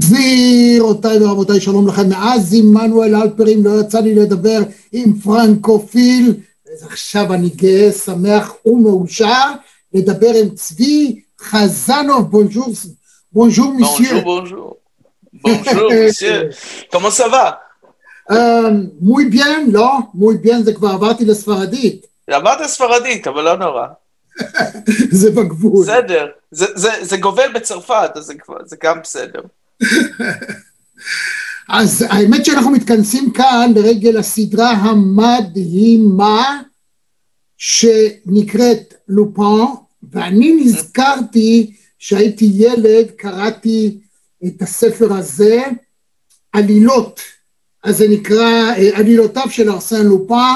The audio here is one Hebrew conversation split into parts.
גבירותיי ורבותיי, שלום לכם. מאז עמנואל אלפרים לא יצא לי לדבר עם פרנקופיל, אז עכשיו אני גאה, שמח ומאושר לדבר עם צבי חזנוב. בונז'ור, בונז'ור מיסייר. בונז'ור, בונז'ור מיסייר. comment ça va? מוי ביין, לא, מוי ביין זה כבר עברתי לספרדית. עברת לספרדית, אבל לא נורא. זה בגבול. בסדר, זה, זה, זה גובל בצרפת, אז זה, זה גם בסדר. אז האמת שאנחנו מתכנסים כאן לרגל הסדרה המדהימה שנקראת לופן, ואני נזכרתי שהייתי ילד, קראתי את הספר הזה, עלילות, אז זה נקרא עלילותיו של ארסן לופן,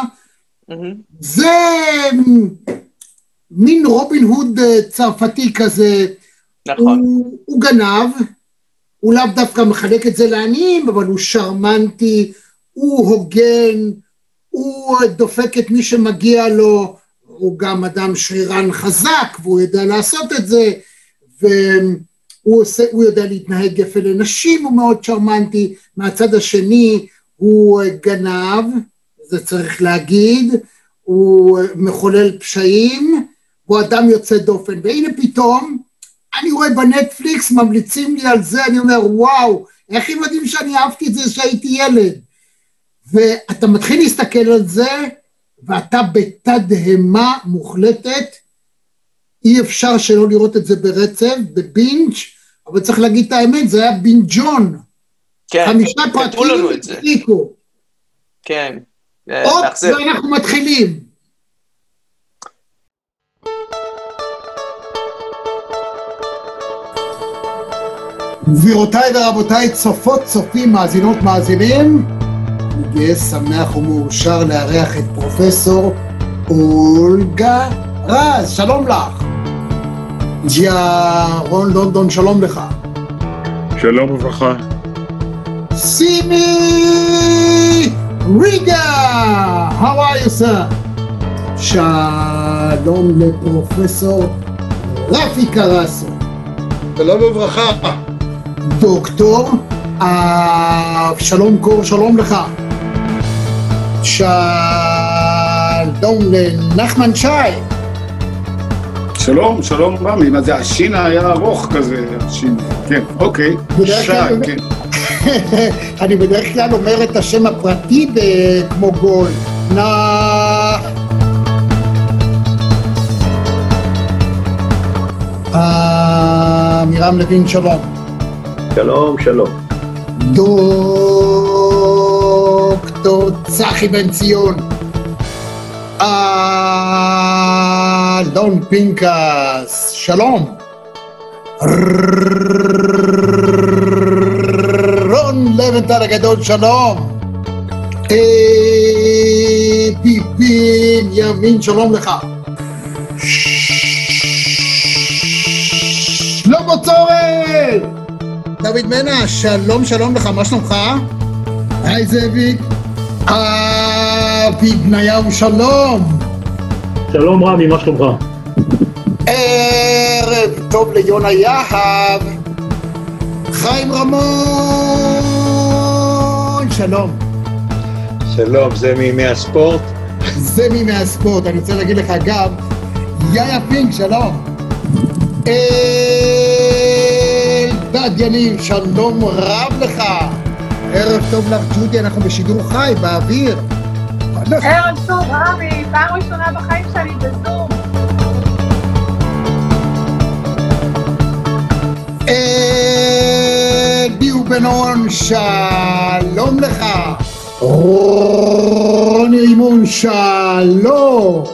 זה מין רובין הוד צרפתי כזה, נכון. הוא, הוא גנב, הוא לאו דווקא מחלק את זה לעניים, אבל הוא שרמנטי, הוא הוגן, הוא דופק את מי שמגיע לו, הוא גם אדם שרירן חזק, והוא יודע לעשות את זה, והוא עושה, יודע להתנהג יפה לנשים, הוא מאוד שרמנטי, מהצד השני הוא גנב, זה צריך להגיד, הוא מחולל פשעים, הוא אדם יוצא דופן, והנה פתאום, אני רואה בנטפליקס, ממליצים לי על זה, אני אומר, וואו, איך הם יודעים שאני אהבתי את זה כשהייתי ילד? ואתה מתחיל להסתכל על זה, ואתה בתדהמה מוחלטת, אי אפשר שלא לראות את זה ברצף, בבינג', אבל צריך להגיד את האמת, זה היה בינג'ון. כן, חמישה פרקים הפסיקו. כן. עוד, ואנחנו מתחילים. גבירותיי ורבותיי, צופות, צופים, מאזינות, מאזינים, אני גאה, שמח ומאושר לארח את פרופסור אולגה רז, שלום לך. ג'יה רון לונדון, שלום לך. שלום וברכה. סימי ריגה, how are you sir? שלום לפרופסור רפי קרסו. שלום וברכה. דוקטור אבשלום קור, שלום לך. שלום לנחמן שי. שלום, שלום רמי, מה זה, השין היה ארוך כזה, השין, כן, אוקיי, שי, כן. אני בדרך כלל אומר את השם הפרטי כמו גול. נח... עמירם לוין, שלום. שלום, שלום. דוקטור צחי בן ציון. אלון פינקס, שלום. רון לבנטל הגדול, שלום. ביבין ימין, שלום לך. שלמה צורן! דוד מנע, שלום שלום לך, מה שלומך? היי זאביק. אבי בניהו, שלום. שלום רמי, מה שלומך? ערב טוב ליונה יהב. חיים רמון, שלום. שלום, זה מימי הספורט? זה מימי הספורט, אני רוצה להגיד לך גם, יאיה פינק, שלום. אלדד יניב, שלום רב לך. ערב טוב לך, ג'ודי, אנחנו בשידור חי, באוויר. ערב טוב, רמי, פעם ראשונה בחיים שלי בזום. ביו בן אורן, שלום לך. רוני רימון, שלום.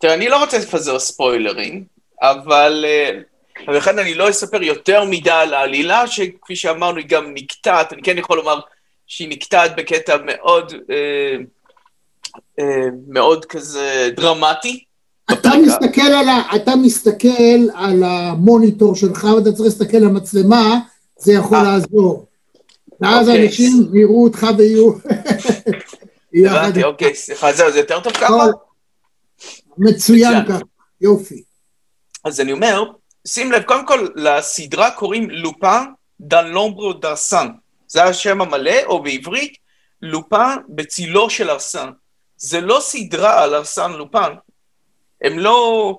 תראה, אני לא רוצה לפזר ספוילרים, אבל אה, ולכן אני לא אספר יותר מדי על העלילה, שכפי שאמרנו, היא גם נקטעת, אני כן יכול לומר שהיא נקטעת בקטע מאוד, אה, אה, מאוד כזה דרמטי. אתה מסתכל, על ה, אתה מסתכל על המוניטור שלך ואתה צריך להסתכל על המצלמה, זה יכול 아, לעזור. ואז אוקיי. אנשים יראו אותך ויהיו... הבנתי, אוקיי, סליחה, זהו, זה יותר טוב ככה? מצוין ככה, יופי. אז אני אומר, שים לב, קודם כל, לסדרה קוראים לופן דן לומברו דרסן. זה השם המלא, או בעברית, לופן בצילו של ארסן. זה לא סדרה על ארסן לופן. הם לא,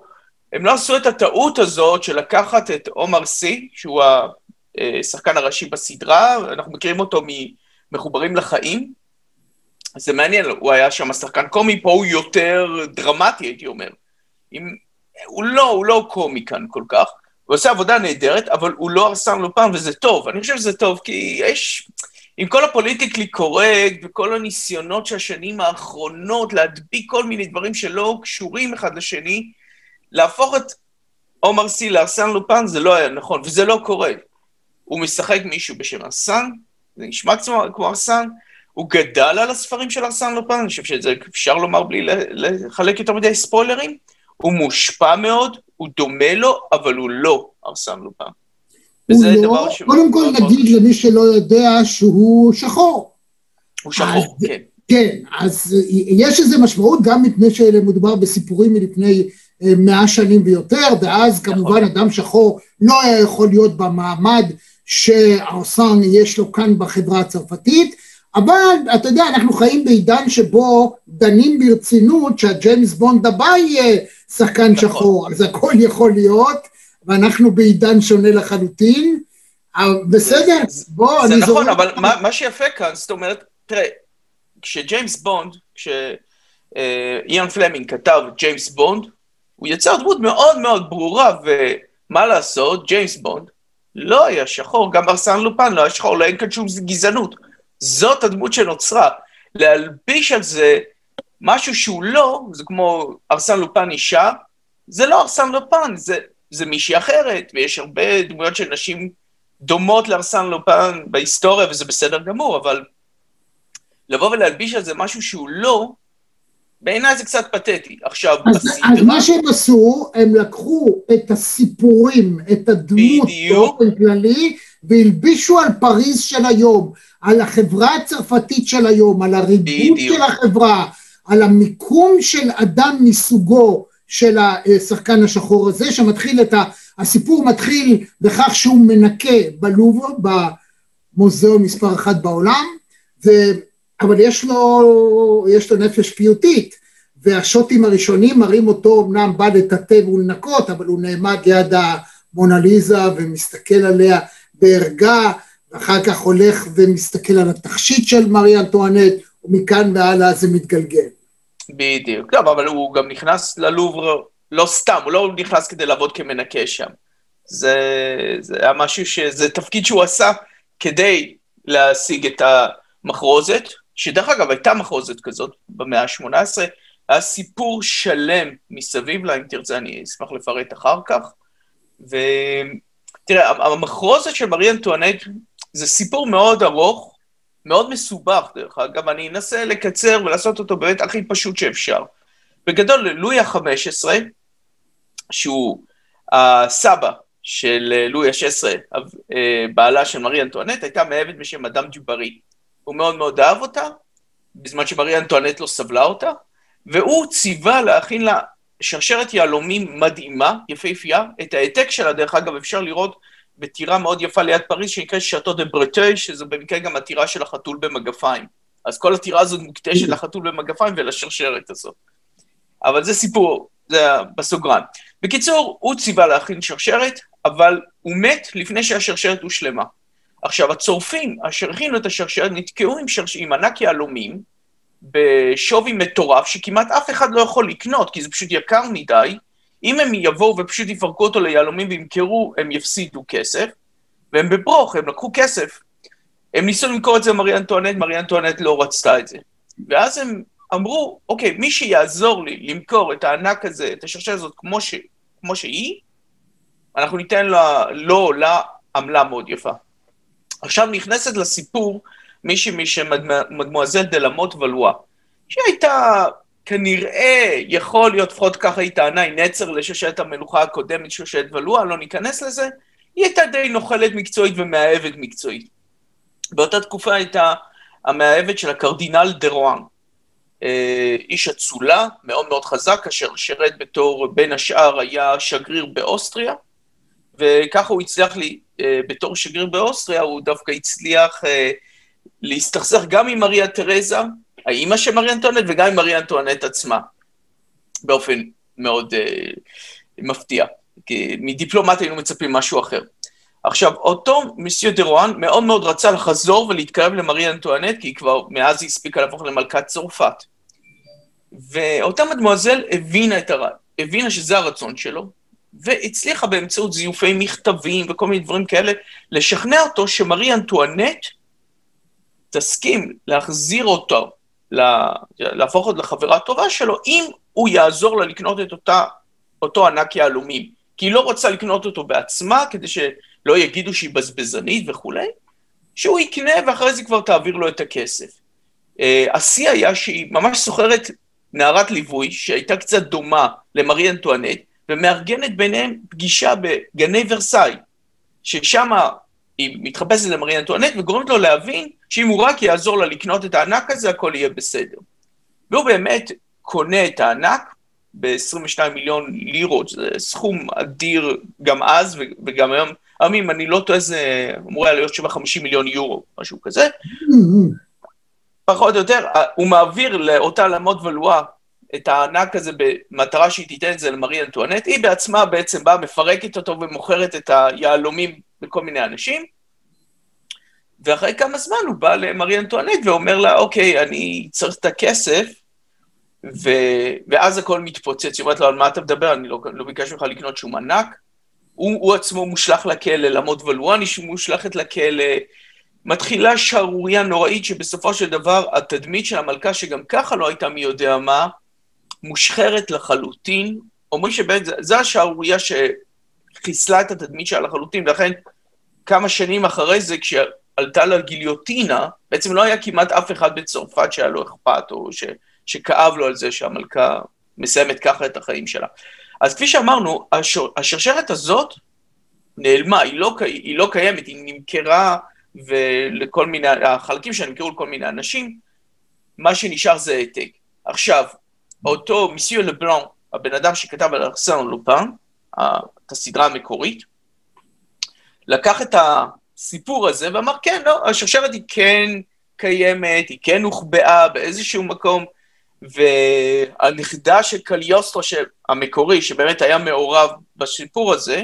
הם לא עשו את הטעות הזאת של לקחת את עומר סי, שהוא השחקן הראשי בסדרה, אנחנו מכירים אותו ממחוברים לחיים. זה מעניין, הוא היה שם שחקן קומי, פה הוא יותר דרמטי, הייתי אומר. עם, הוא לא, הוא לא קומי כאן כל כך. הוא עושה עבודה נהדרת, אבל הוא לא ארסן לופן, וזה טוב. אני חושב שזה טוב, כי יש... עם כל הפוליטיקלי קורקט וכל הניסיונות של השנים האחרונות להדביק כל מיני דברים שלא קשורים אחד לשני, להפוך את עומר סי לארסן לופן זה לא היה נכון, וזה לא קורה. הוא משחק מישהו בשם ארסן, זה נשמע כמו ארסן, הוא גדל על הספרים של ארסן לופן, אני חושב שזה אפשר לומר בלי לחלק יותר מדי ספוילרים, הוא מושפע מאוד, הוא דומה לו, אבל הוא לא ארסן לופן. הוא לא, קודם כל נגיד למי שלא יודע שהוא שחור. הוא שחור, אז, כן. כן, אז יש איזו משמעות גם מפני שמדובר בסיפורים מלפני אה, מאה שנים ויותר, ואז נכון. כמובן אדם שחור לא היה יכול להיות במעמד שארסן יש לו כאן בחברה הצרפתית, אבל אתה יודע, אנחנו חיים בעידן שבו דנים ברצינות שהג'יימס בונד הבא יהיה שחקן נכון. שחור, אז הכל יכול להיות, ואנחנו בעידן שונה לחלוטין. בסדר, בוא, אני זוכר... זה נכון, אבל מה, מה שיפה כאן, זאת אומרת, תראה, כשג'יימס בונד, כשאיאן פלמינג כתב ג'יימס בונד, הוא יצר דמות מאוד מאוד ברורה, ומה לעשות, ג'יימס בונד לא היה שחור, גם ארסן לופן לא היה שחור, לא אין כאן שום גזענות. זאת הדמות שנוצרה. להלביש על זה משהו שהוא לא, זה כמו ארסן לופן אישה, זה לא ארסן לופן, זה, זה מישהי אחרת, ויש הרבה דמויות של נשים דומות לארסן לופן בהיסטוריה, וזה בסדר גמור, אבל לבוא ולהלביש על זה משהו שהוא לא, בעיניי זה קצת פתטי. עכשיו, אז, בסדרה... אז מה שהם עשו, הם לקחו את הסיפורים, את הדמות באופן כללי, והלבישו על פריז של היום, על החברה הצרפתית של היום, על הריבוד של החברה, על המיקום של אדם מסוגו של השחקן השחור הזה, שמתחיל את ה... הסיפור מתחיל בכך שהוא מנקה בלובר, במוזיאון מספר אחת בעולם, ו... אבל יש לו, יש לו נפש פיוטית, והשוטים הראשונים מראים אותו אמנם בא לטאטא ולנקות, אבל הוא נעמד ליד המונליזה ומסתכל עליה בערגה, ואחר כך הולך ומסתכל על התכשיט של מרי אנטואנט, ומכאן והלאה זה מתגלגל. בדיוק. טוב, אבל הוא גם נכנס ללובר, לא סתם, הוא לא נכנס כדי לעבוד כמנקה שם. זה, זה היה משהו ש... זה תפקיד שהוא עשה כדי להשיג את המחרוזת, שדרך אגב הייתה מחרוזת כזאת במאה ה-18, היה סיפור שלם מסביב לה, אם תרצה אני אשמח לפרט אחר כך. ותראה, המחרוזת של מרי אנטואנט זה סיפור מאוד ארוך, מאוד מסובך דרך אגב, אני אנסה לקצר ולעשות אותו באמת הכי פשוט שאפשר. בגדול, לואי ה-15, שהוא הסבא של לואי ה-16, אה, בעלה של מרי אנטואנט, הייתה מאהבת בשם אדם דוברי. הוא מאוד מאוד אהב אותה, בזמן שמרי אנטואנט לא סבלה אותה, והוא ציווה להכין לה שרשרת יהלומים מדהימה, יפהפייה, את העתק שלה, דרך אגב, אפשר לראות בטירה מאוד יפה ליד פריז שנקראת שאטו דה ברטוי, שזו במקרה גם הטירה של החתול במגפיים. אז כל הטירה הזאת מוקדשת לחתול במגפיים ולשרשרת הזאת. אבל זה סיפור, זה בסוגרן. בקיצור, הוא ציווה להכין שרשרת, אבל הוא מת לפני שהשרשרת הושלמה. עכשיו, הצורפים אשר הכינו את השרשרת נתקעו עם, שרש... עם ענק יהלומים בשווי מטורף, שכמעט אף אחד לא יכול לקנות, כי זה פשוט יקר מדי, אם הם יבואו ופשוט יפרקו אותו ליהלומים וימכרו, הם יפסידו כסף, והם בברוך, הם לקחו כסף. הם ניסו למכור את זה למרי אנטואנט, מרי אנטואנט לא רצתה את זה. ואז הם אמרו, אוקיי, מי שיעזור לי למכור את הענק הזה, את השרשרת הזאת כמו, ש, כמו שהיא, אנחנו ניתן לה, לו או לה עמלה מאוד יפה. עכשיו נכנסת לסיפור מישהי משמדמואזל למוט ולואה, שהייתה כנראה, יכול להיות, לפחות ככה היא טענה, היא נצר לשושלת המלוכה הקודמת, שושלת ולואה, לא ניכנס לזה, היא הייתה די נוכלת מקצועית ומאהבת מקצועית. באותה תקופה הייתה המאהבת של הקרדינל דה רואן, אה, איש אצולה, מאוד מאוד חזק, אשר שירת בתור, בין השאר היה שגריר באוסטריה, וככה הוא הצליח לי, אה, בתור שגריר באוסטריה, הוא דווקא הצליח אה, להסתכסך גם עם מריה תרזה, האימא של מריה אנטואנט, וגם עם מריה אנטואנט עצמה, באופן מאוד uh, מפתיע. כי מדיפלומט היינו מצפים משהו אחר. עכשיו, אותו מיסיו דה רואן מאוד מאוד רצה לחזור ולהתקרב למריה אנטואנט, כי כבר מאז היא הספיקה להפוך למלכת צרפת. ואותה מדמואזל הבינה את הרע, הבינה שזה הרצון שלו, והצליחה באמצעות זיופי מכתבים וכל מיני דברים כאלה, לשכנע אותו שמרי אנטואנט תסכים להחזיר אותו, להפוך אותו לחברה טובה שלו, אם הוא יעזור לה לקנות את אותה, אותו ענק יהלומים. כי היא לא רוצה לקנות אותו בעצמה, כדי שלא יגידו שהיא בזבזנית וכולי, שהוא יקנה ואחרי זה כבר תעביר לו את הכסף. אה, השיא היה שהיא ממש סוחרת נערת ליווי, שהייתה קצת דומה למרי אנטואנט, ומארגנת ביניהם פגישה בגני ורסאי, ששם היא מתחפשת למרי אנטואנט וגורמת לו להבין שאם הוא רק יעזור לה לקנות את הענק הזה, הכל יהיה בסדר. והוא באמת קונה את הענק ב-22 מיליון לירות, זה סכום אדיר גם אז וגם היום. היום אם אני לא טועה זה אמור היה להיות 750 מיליון יורו, משהו כזה. פחות או יותר, הוא מעביר לאותה למות ולואה את הענק הזה במטרה שהיא תיתן את זה למרי אנטואנט, היא בעצמה בעצם באה, מפרקת אותו ומוכרת את היהלומים לכל מיני אנשים, ואחרי כמה זמן הוא בא למרי אנטואנט ואומר לה, אוקיי, אני צריך את הכסף, ו... ואז הכל מתפוצץ. היא אומרת לו, על מה אתה מדבר? אני לא, לא ביקשתי ממך לקנות שום ענק. הוא, הוא עצמו מושלך לכלא, למות ולואני מושלכת לכלא. מתחילה שערורייה נוראית שבסופו של דבר התדמית של המלכה, שגם ככה לא הייתה מי יודע מה, מושחרת לחלוטין. אומרים שבאמת, זו השערורייה שחיסלה את התדמית שלה לחלוטין, ולכן כמה שנים אחרי זה, כשעלתה לגיליוטינה, בעצם לא היה כמעט אף אחד בצרפת שהיה לו אכפת, או ש, שכאב לו על זה שהמלכה מסיימת ככה את החיים שלה. אז כפי שאמרנו, השור, השרשרת הזאת נעלמה, היא לא, היא לא קיימת, היא נמכרה ולכל מיני, החלקים שלה נמכרו לכל מיני אנשים, מה שנשאר זה העתק. עכשיו, אותו מיסיו לבלון, הבן אדם שכתב על ארסן לופן, את הסדרה המקורית, לקח את הסיפור הזה ואמר, כן, לא, השרשרת היא כן קיימת, היא כן הוחבאה באיזשהו מקום, והנכדה של קליוסטרו המקורי, שבאמת היה מעורב בסיפור הזה,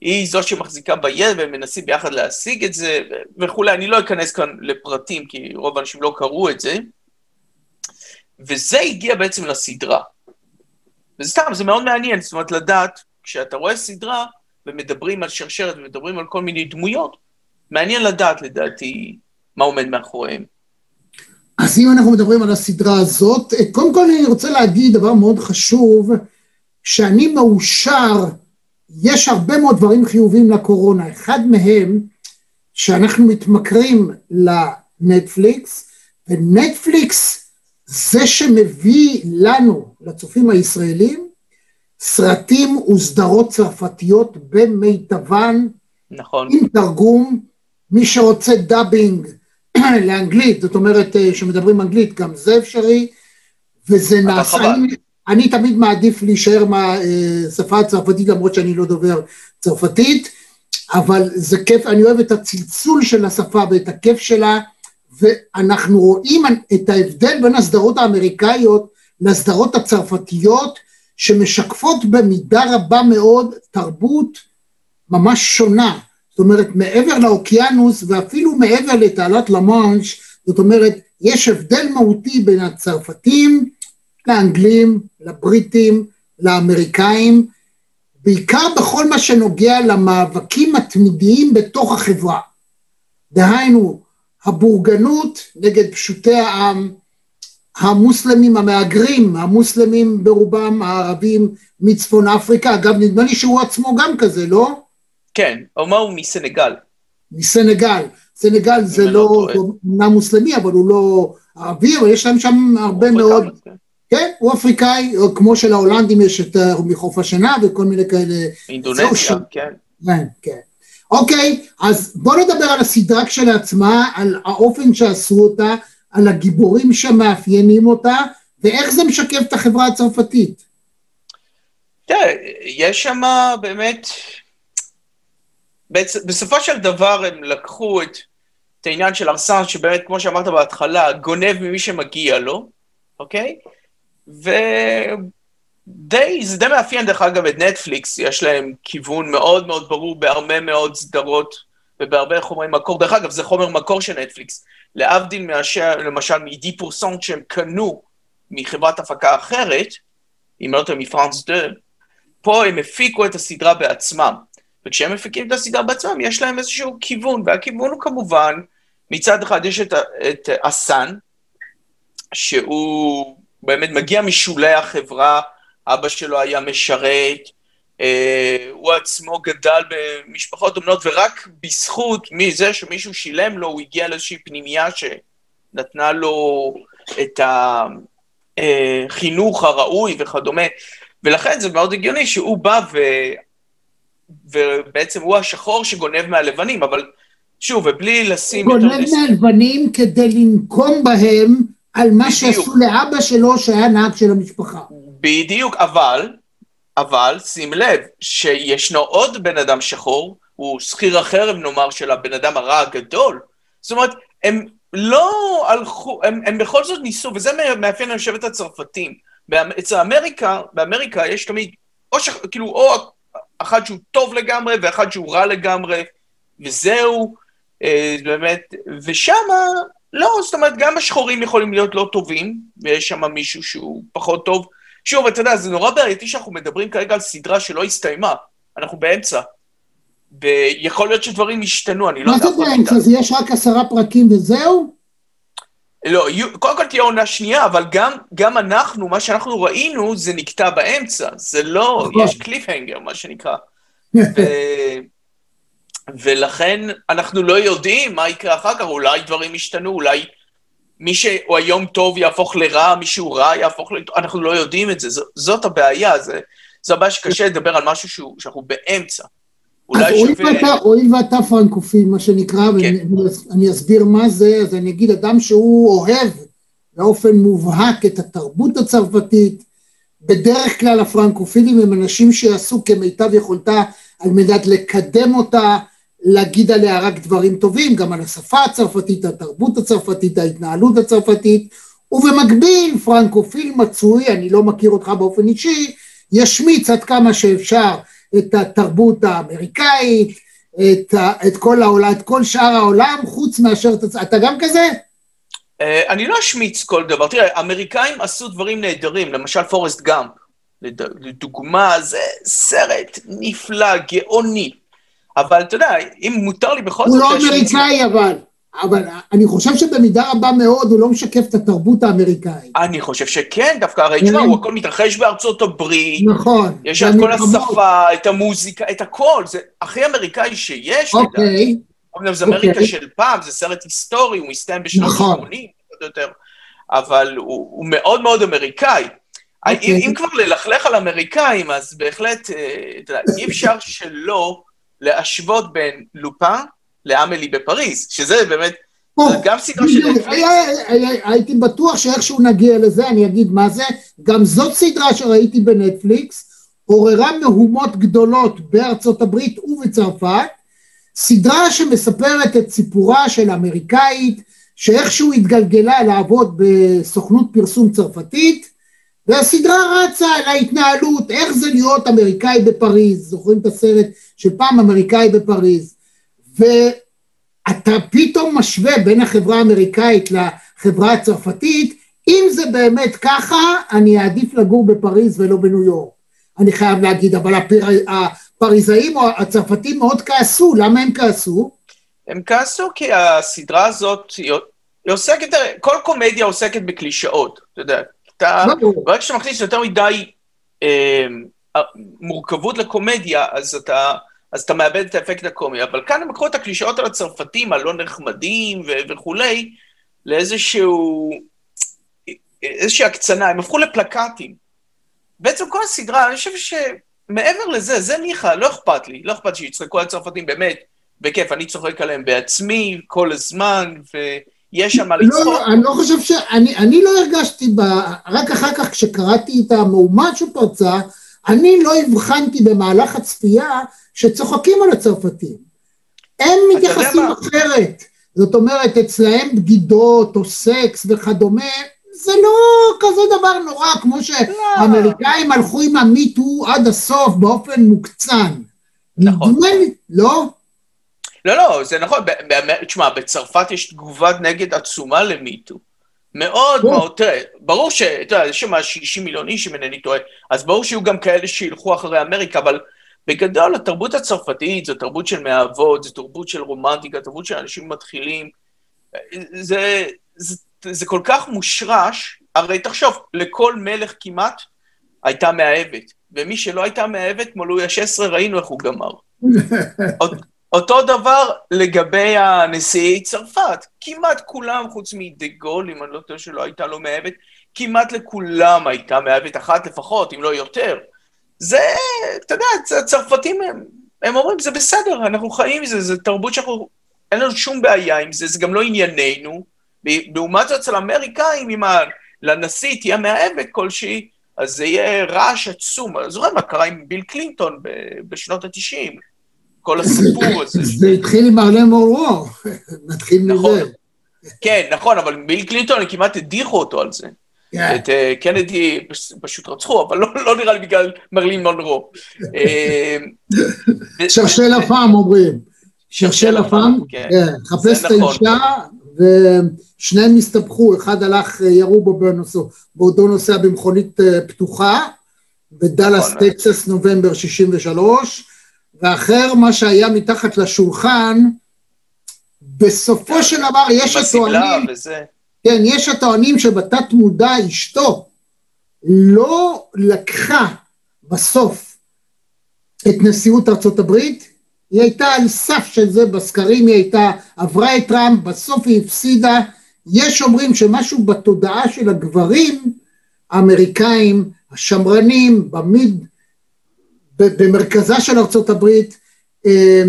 היא זו שמחזיקה ביד והם מנסים ביחד להשיג את זה וכולי. אני לא אכנס כאן לפרטים, כי רוב האנשים לא קראו את זה. וזה הגיע בעצם לסדרה. וזה סתם, זה מאוד מעניין, זאת אומרת, לדעת, כשאתה רואה סדרה ומדברים על שרשרת ומדברים על כל מיני דמויות, מעניין לדעת, לדעתי, מה עומד מאחוריהם. אז אם אנחנו מדברים על הסדרה הזאת, קודם כל אני רוצה להגיד דבר מאוד חשוב, שאני מאושר, יש הרבה מאוד דברים חיוביים לקורונה, אחד מהם שאנחנו מתמכרים לנטפליקס, ונטפליקס זה שמביא לנו, לצופים הישראלים, סרטים וסדרות צרפתיות במיטבן, נכון. עם תרגום, מי שרוצה dubbing לאנגלית, זאת אומרת אה, שמדברים אנגלית, גם זה אפשרי, וזה נעשה, אני, אני תמיד מעדיף להישאר מהשפה הצרפתית למרות שאני לא דובר צרפתית, אבל זה כיף, אני אוהב את הצלצול של השפה ואת הכיף שלה, ואנחנו רואים את ההבדל בין הסדרות האמריקאיות לסדרות הצרפתיות, שמשקפות במידה רבה מאוד תרבות ממש שונה. זאת אומרת, מעבר לאוקיינוס ואפילו מעבר לתעלת למאנש, זאת אומרת, יש הבדל מהותי בין הצרפתים לאנגלים, לבריטים, לאמריקאים, בעיקר בכל מה שנוגע למאבקים התמידיים בתוך החברה. דהיינו, הבורגנות נגד פשוטי העם, המוסלמים המהגרים, המוסלמים ברובם הערבים מצפון אפריקה, אגב נדמה לי שהוא עצמו גם כזה, לא? כן, עומר הוא מסנגל. מסנגל, סנגל זה לא, אומנם מוסלמי אבל הוא לא ערבי, אבל יש להם שם הרבה מאוד, כן. כן, הוא אפריקאי, כמו שלהולנדים יש את מחוף השינה וכל מיני כאלה. אינדונזיה, כן. כן, כן. אוקיי, אז בוא נדבר על הסדרה כשלעצמה, על האופן שעשו אותה, על הגיבורים שמאפיינים אותה, ואיך זה משקף את החברה הצרפתית. תראה, יש שם באמת, בסופו של דבר הם לקחו את, את העניין של ארסן, שבאמת, כמו שאמרת בהתחלה, גונב ממי שמגיע לו, אוקיי? ודי, זה די מאפיין דרך אגב את נטפליקס, יש להם כיוון מאוד מאוד ברור בהרבה מאוד סדרות ובהרבה חומרי מקור. דרך אגב, זה חומר מקור של נטפליקס. להבדיל מאשר, למשל, מדי פורסונט שהם קנו מחברת הפקה אחרת, אם לא טועה מפרנס דה, פה הם הפיקו את הסדרה בעצמם. וכשהם מפיקים את הסדרה בעצמם, יש להם איזשהו כיוון, והכיוון הוא כמובן, מצד אחד יש את, את אסן, שהוא באמת מגיע משולי החברה, אבא שלו היה משרת, אה, הוא עצמו גדל במשפחות אומנות, ורק בזכות מזה שמישהו שילם לו, הוא הגיע לאיזושהי פנימייה שנתנה לו את החינוך הראוי וכדומה, ולכן זה מאוד הגיוני שהוא בא ו... ובעצם הוא השחור שגונב מהלבנים, אבל שוב, ובלי לשים... גונב מהלבנים כדי לנקום בהם על מה בדיוק. שעשו לאבא שלו שהיה נהג של המשפחה. בדיוק, אבל, אבל שים לב שישנו עוד בן אדם שחור, הוא שכיר החרב נאמר של הבן אדם הרע הגדול. זאת אומרת, הם לא הלכו, הם, הם בכל זאת ניסו, וזה מאפיין את הצרפתים. אצל אמריקה, באמריקה יש תמיד, או ש... כאילו, או אחד שהוא טוב לגמרי ואחד שהוא רע לגמרי, וזהו, אה, באמת, ושמה, לא, זאת אומרת, גם השחורים יכולים להיות לא טובים, ויש שם מישהו שהוא פחות טוב. שוב, אתה יודע, זה נורא בעייתי שאנחנו מדברים כרגע על סדרה שלא הסתיימה, אנחנו באמצע. ויכול להיות שדברים ישתנו, אני לא יודע. מה זה באמצע? אז יש רק עשרה פרקים וזהו? לא, קודם כל תהיה עונה שנייה, אבל גם, גם אנחנו, מה שאנחנו ראינו, זה נקטע באמצע. זה לא, נכון. יש קליפהנגר, מה שנקרא. ו... ולכן אנחנו לא יודעים מה יקרה אחר כך, אולי דברים ישתנו, אולי מי שהוא היום טוב יהפוך לרע, מי שהוא רע יהפוך ל... אנחנו לא יודעים את זה, ז, זאת הבעיה, זה, זו הבעיה שקשה לדבר על משהו שהוא, שאנחנו באמצע. הואיל שווה... הואיל ואתה פרנקופיל, מה שנקרא, כן. ואני אסביר מה זה, אז אני אגיד, אדם שהוא אוהב באופן מובהק את התרבות הצרפתית, בדרך כלל הפרנקופילים הם אנשים שיעשו כמיטב יכולתה על מנת לקדם אותה, להגיד עליה רק דברים טובים, גם על השפה הצרפתית, התרבות הצרפתית, ההתנהלות הצרפתית, ובמקביל פרנקופיל מצוי, אני לא מכיר אותך באופן אישי, ישמיץ עד כמה שאפשר את התרבות האמריקאית, את, את כל העולם, את כל שאר העולם, חוץ מאשר, אתה גם כזה? אה, אני לא אשמיץ כל דבר. תראה, האמריקאים עשו דברים נהדרים, למשל פורסט גאמפ, לדוגמה, זה סרט נפלא, גאוני. אבל אתה יודע, אם מותר לי בכל זאת... הוא לא אמריקאי אבל. אבל אני חושב שבמידה רבה מאוד הוא לא משקף את התרבות האמריקאית. אני חושב שכן, דווקא הרי תשמע, הוא הכל מתרחש בארצות הברית. נכון. יש את כל השפה, את המוזיקה, את הכל, זה הכי אמריקאי שיש, אוקיי. אמנם זה אמריקה אוקיי. של פעם, זה סרט היסטורי, הוא מסתיים בשנות נכון. ה-80, יותר, אבל הוא, מאוד מאוד אמריקאי. אוקיי. אם, כבר ללכלך על אמריקאים, אז בהחלט, אה, אי אפשר שלא להשוות בין לופן לאמלי בפריז, שזה באמת, גם סדרה של נטפליקס. הייתי בטוח שאיכשהו נגיע לזה, אני אגיד מה זה, גם זאת סדרה שראיתי בנטפליקס, עוררה מהומות גדולות בארצות הברית ובצרפת, סדרה שמספרת את סיפורה של אמריקאית, שאיכשהו התגלגלה לעבוד בסוכנות פרסום צרפתית, והסדרה רצה על ההתנהלות, איך זה להיות אמריקאי בפריז, זוכרים את הסרט של פעם אמריקאי בפריז, ואתה פתאום משווה בין החברה האמריקאית לחברה הצרפתית, אם זה באמת ככה, אני אעדיף לגור בפריז ולא בניו יורק. אני חייב להגיד, אבל הפר... הפריזאים או הצרפתים מאוד כעסו, למה הם כעסו? הם כעסו כי הסדרה הזאת, היא היא עוסקת, כל קומדיה עוסקת בקלישאות, אתה יודע. אתה. ברגע שאתה מכניס יותר מדי אה, מורכבות לקומדיה, אז אתה, אז אתה מאבד את האפקט הקומי. אבל כאן הם לקחו את הקלישאות על הצרפתים, הלא נחמדים ו- וכולי, לאיזשהו... איזושהי הקצנה, הם הפכו לפלקטים. בעצם כל הסדרה, אני חושב שמעבר לזה, זה ניחא, לא אכפת לי, לא אכפת שיצחקו על הצרפתים, באמת, בכיף, אני צוחק עליהם בעצמי כל הזמן, ויש שם מה לא, לצחוק. לא, אני לא חושב ש... אני, אני לא הרגשתי, ב... רק אחר כך כשקראתי את המהומה שפרצה, אני לא הבחנתי במהלך הצפייה שצוחקים על הצרפתים. הם מתייחסים? אחרת. זאת אומרת, אצלהם בגידות או סקס וכדומה, זה לא כזה דבר נורא, כמו שהאמריקאים הלכו עם המיטו עד הסוף באופן מוקצן. נכון. נדמה לי, לא? לא, לא, זה נכון, תשמע, בצרפת יש תגובת נגד עצומה למיטו. מאוד כן. מאוד, תראה, ברור ש... אתה יודע, יש שם 60 מיליון איש, אם אינני טועה, אז ברור שיהיו גם כאלה שילכו אחרי אמריקה, אבל בגדול, התרבות הצרפתית זו תרבות של מאהבות, זו תרבות של רומנטיקה, תרבות של אנשים מתחילים. זה, זה, זה כל כך מושרש, הרי תחשוב, לכל מלך כמעט הייתה מאהבת, ומי שלא הייתה מאהבת, כמו לואי ה-16, ראינו איך הוא גמר. אות- אותו דבר לגבי הנשיאי צרפת, כמעט כולם, חוץ מדה גול, אם אני לא טועה שלא הייתה לו מאהבת, כמעט לכולם הייתה מאהבת אחת לפחות, אם לא יותר. זה, אתה יודע, הצ- הצרפתים הם, הם אומרים, זה בסדר, אנחנו חיים עם זה, זה תרבות שאנחנו, אין לנו שום בעיה עם זה, זה גם לא ענייננו. לעומת זאת, אצל האמריקאים, אם ה- לנשיא תהיה מאהבת כלשהי, אז זה יהיה רעש עצום. אני זוכר מה קרה עם ביל קלינטון ב- בשנות ה-90. כל הסיפור הזה. זה התחיל עם ארלן מורו, נתחיל נכון. מזה. כן, נכון, אבל ביל קלינטון, כמעט הדיחו אותו על זה. כן. את אה, קנדי פש- פשוט רצחו, אבל לא, לא נראה לי בגלל מרלין מונרו. אה, שרשל אפם אומרים. שרשל אפם, כן. כן, חפש את נכון. האישה, ושניהם הסתבכו, אחד הלך, אה, ירו בו בנושא, בעודו נוסע במכונית פתוחה, בדאלאס, נכון. טקסס, נובמבר 63, ואחר, מה שהיה מתחת לשולחן, בסופו של דבר יש הטוענים. כן, יש הטוענים שבתת מודע אשתו לא לקחה בסוף את נשיאות ארצות הברית, היא הייתה על סף של זה בסקרים, היא הייתה, עברה את טראמפ, בסוף היא הפסידה, יש אומרים שמשהו בתודעה של הגברים האמריקאים, השמרנים, במיד, במרכזה של ארצות הברית, אה,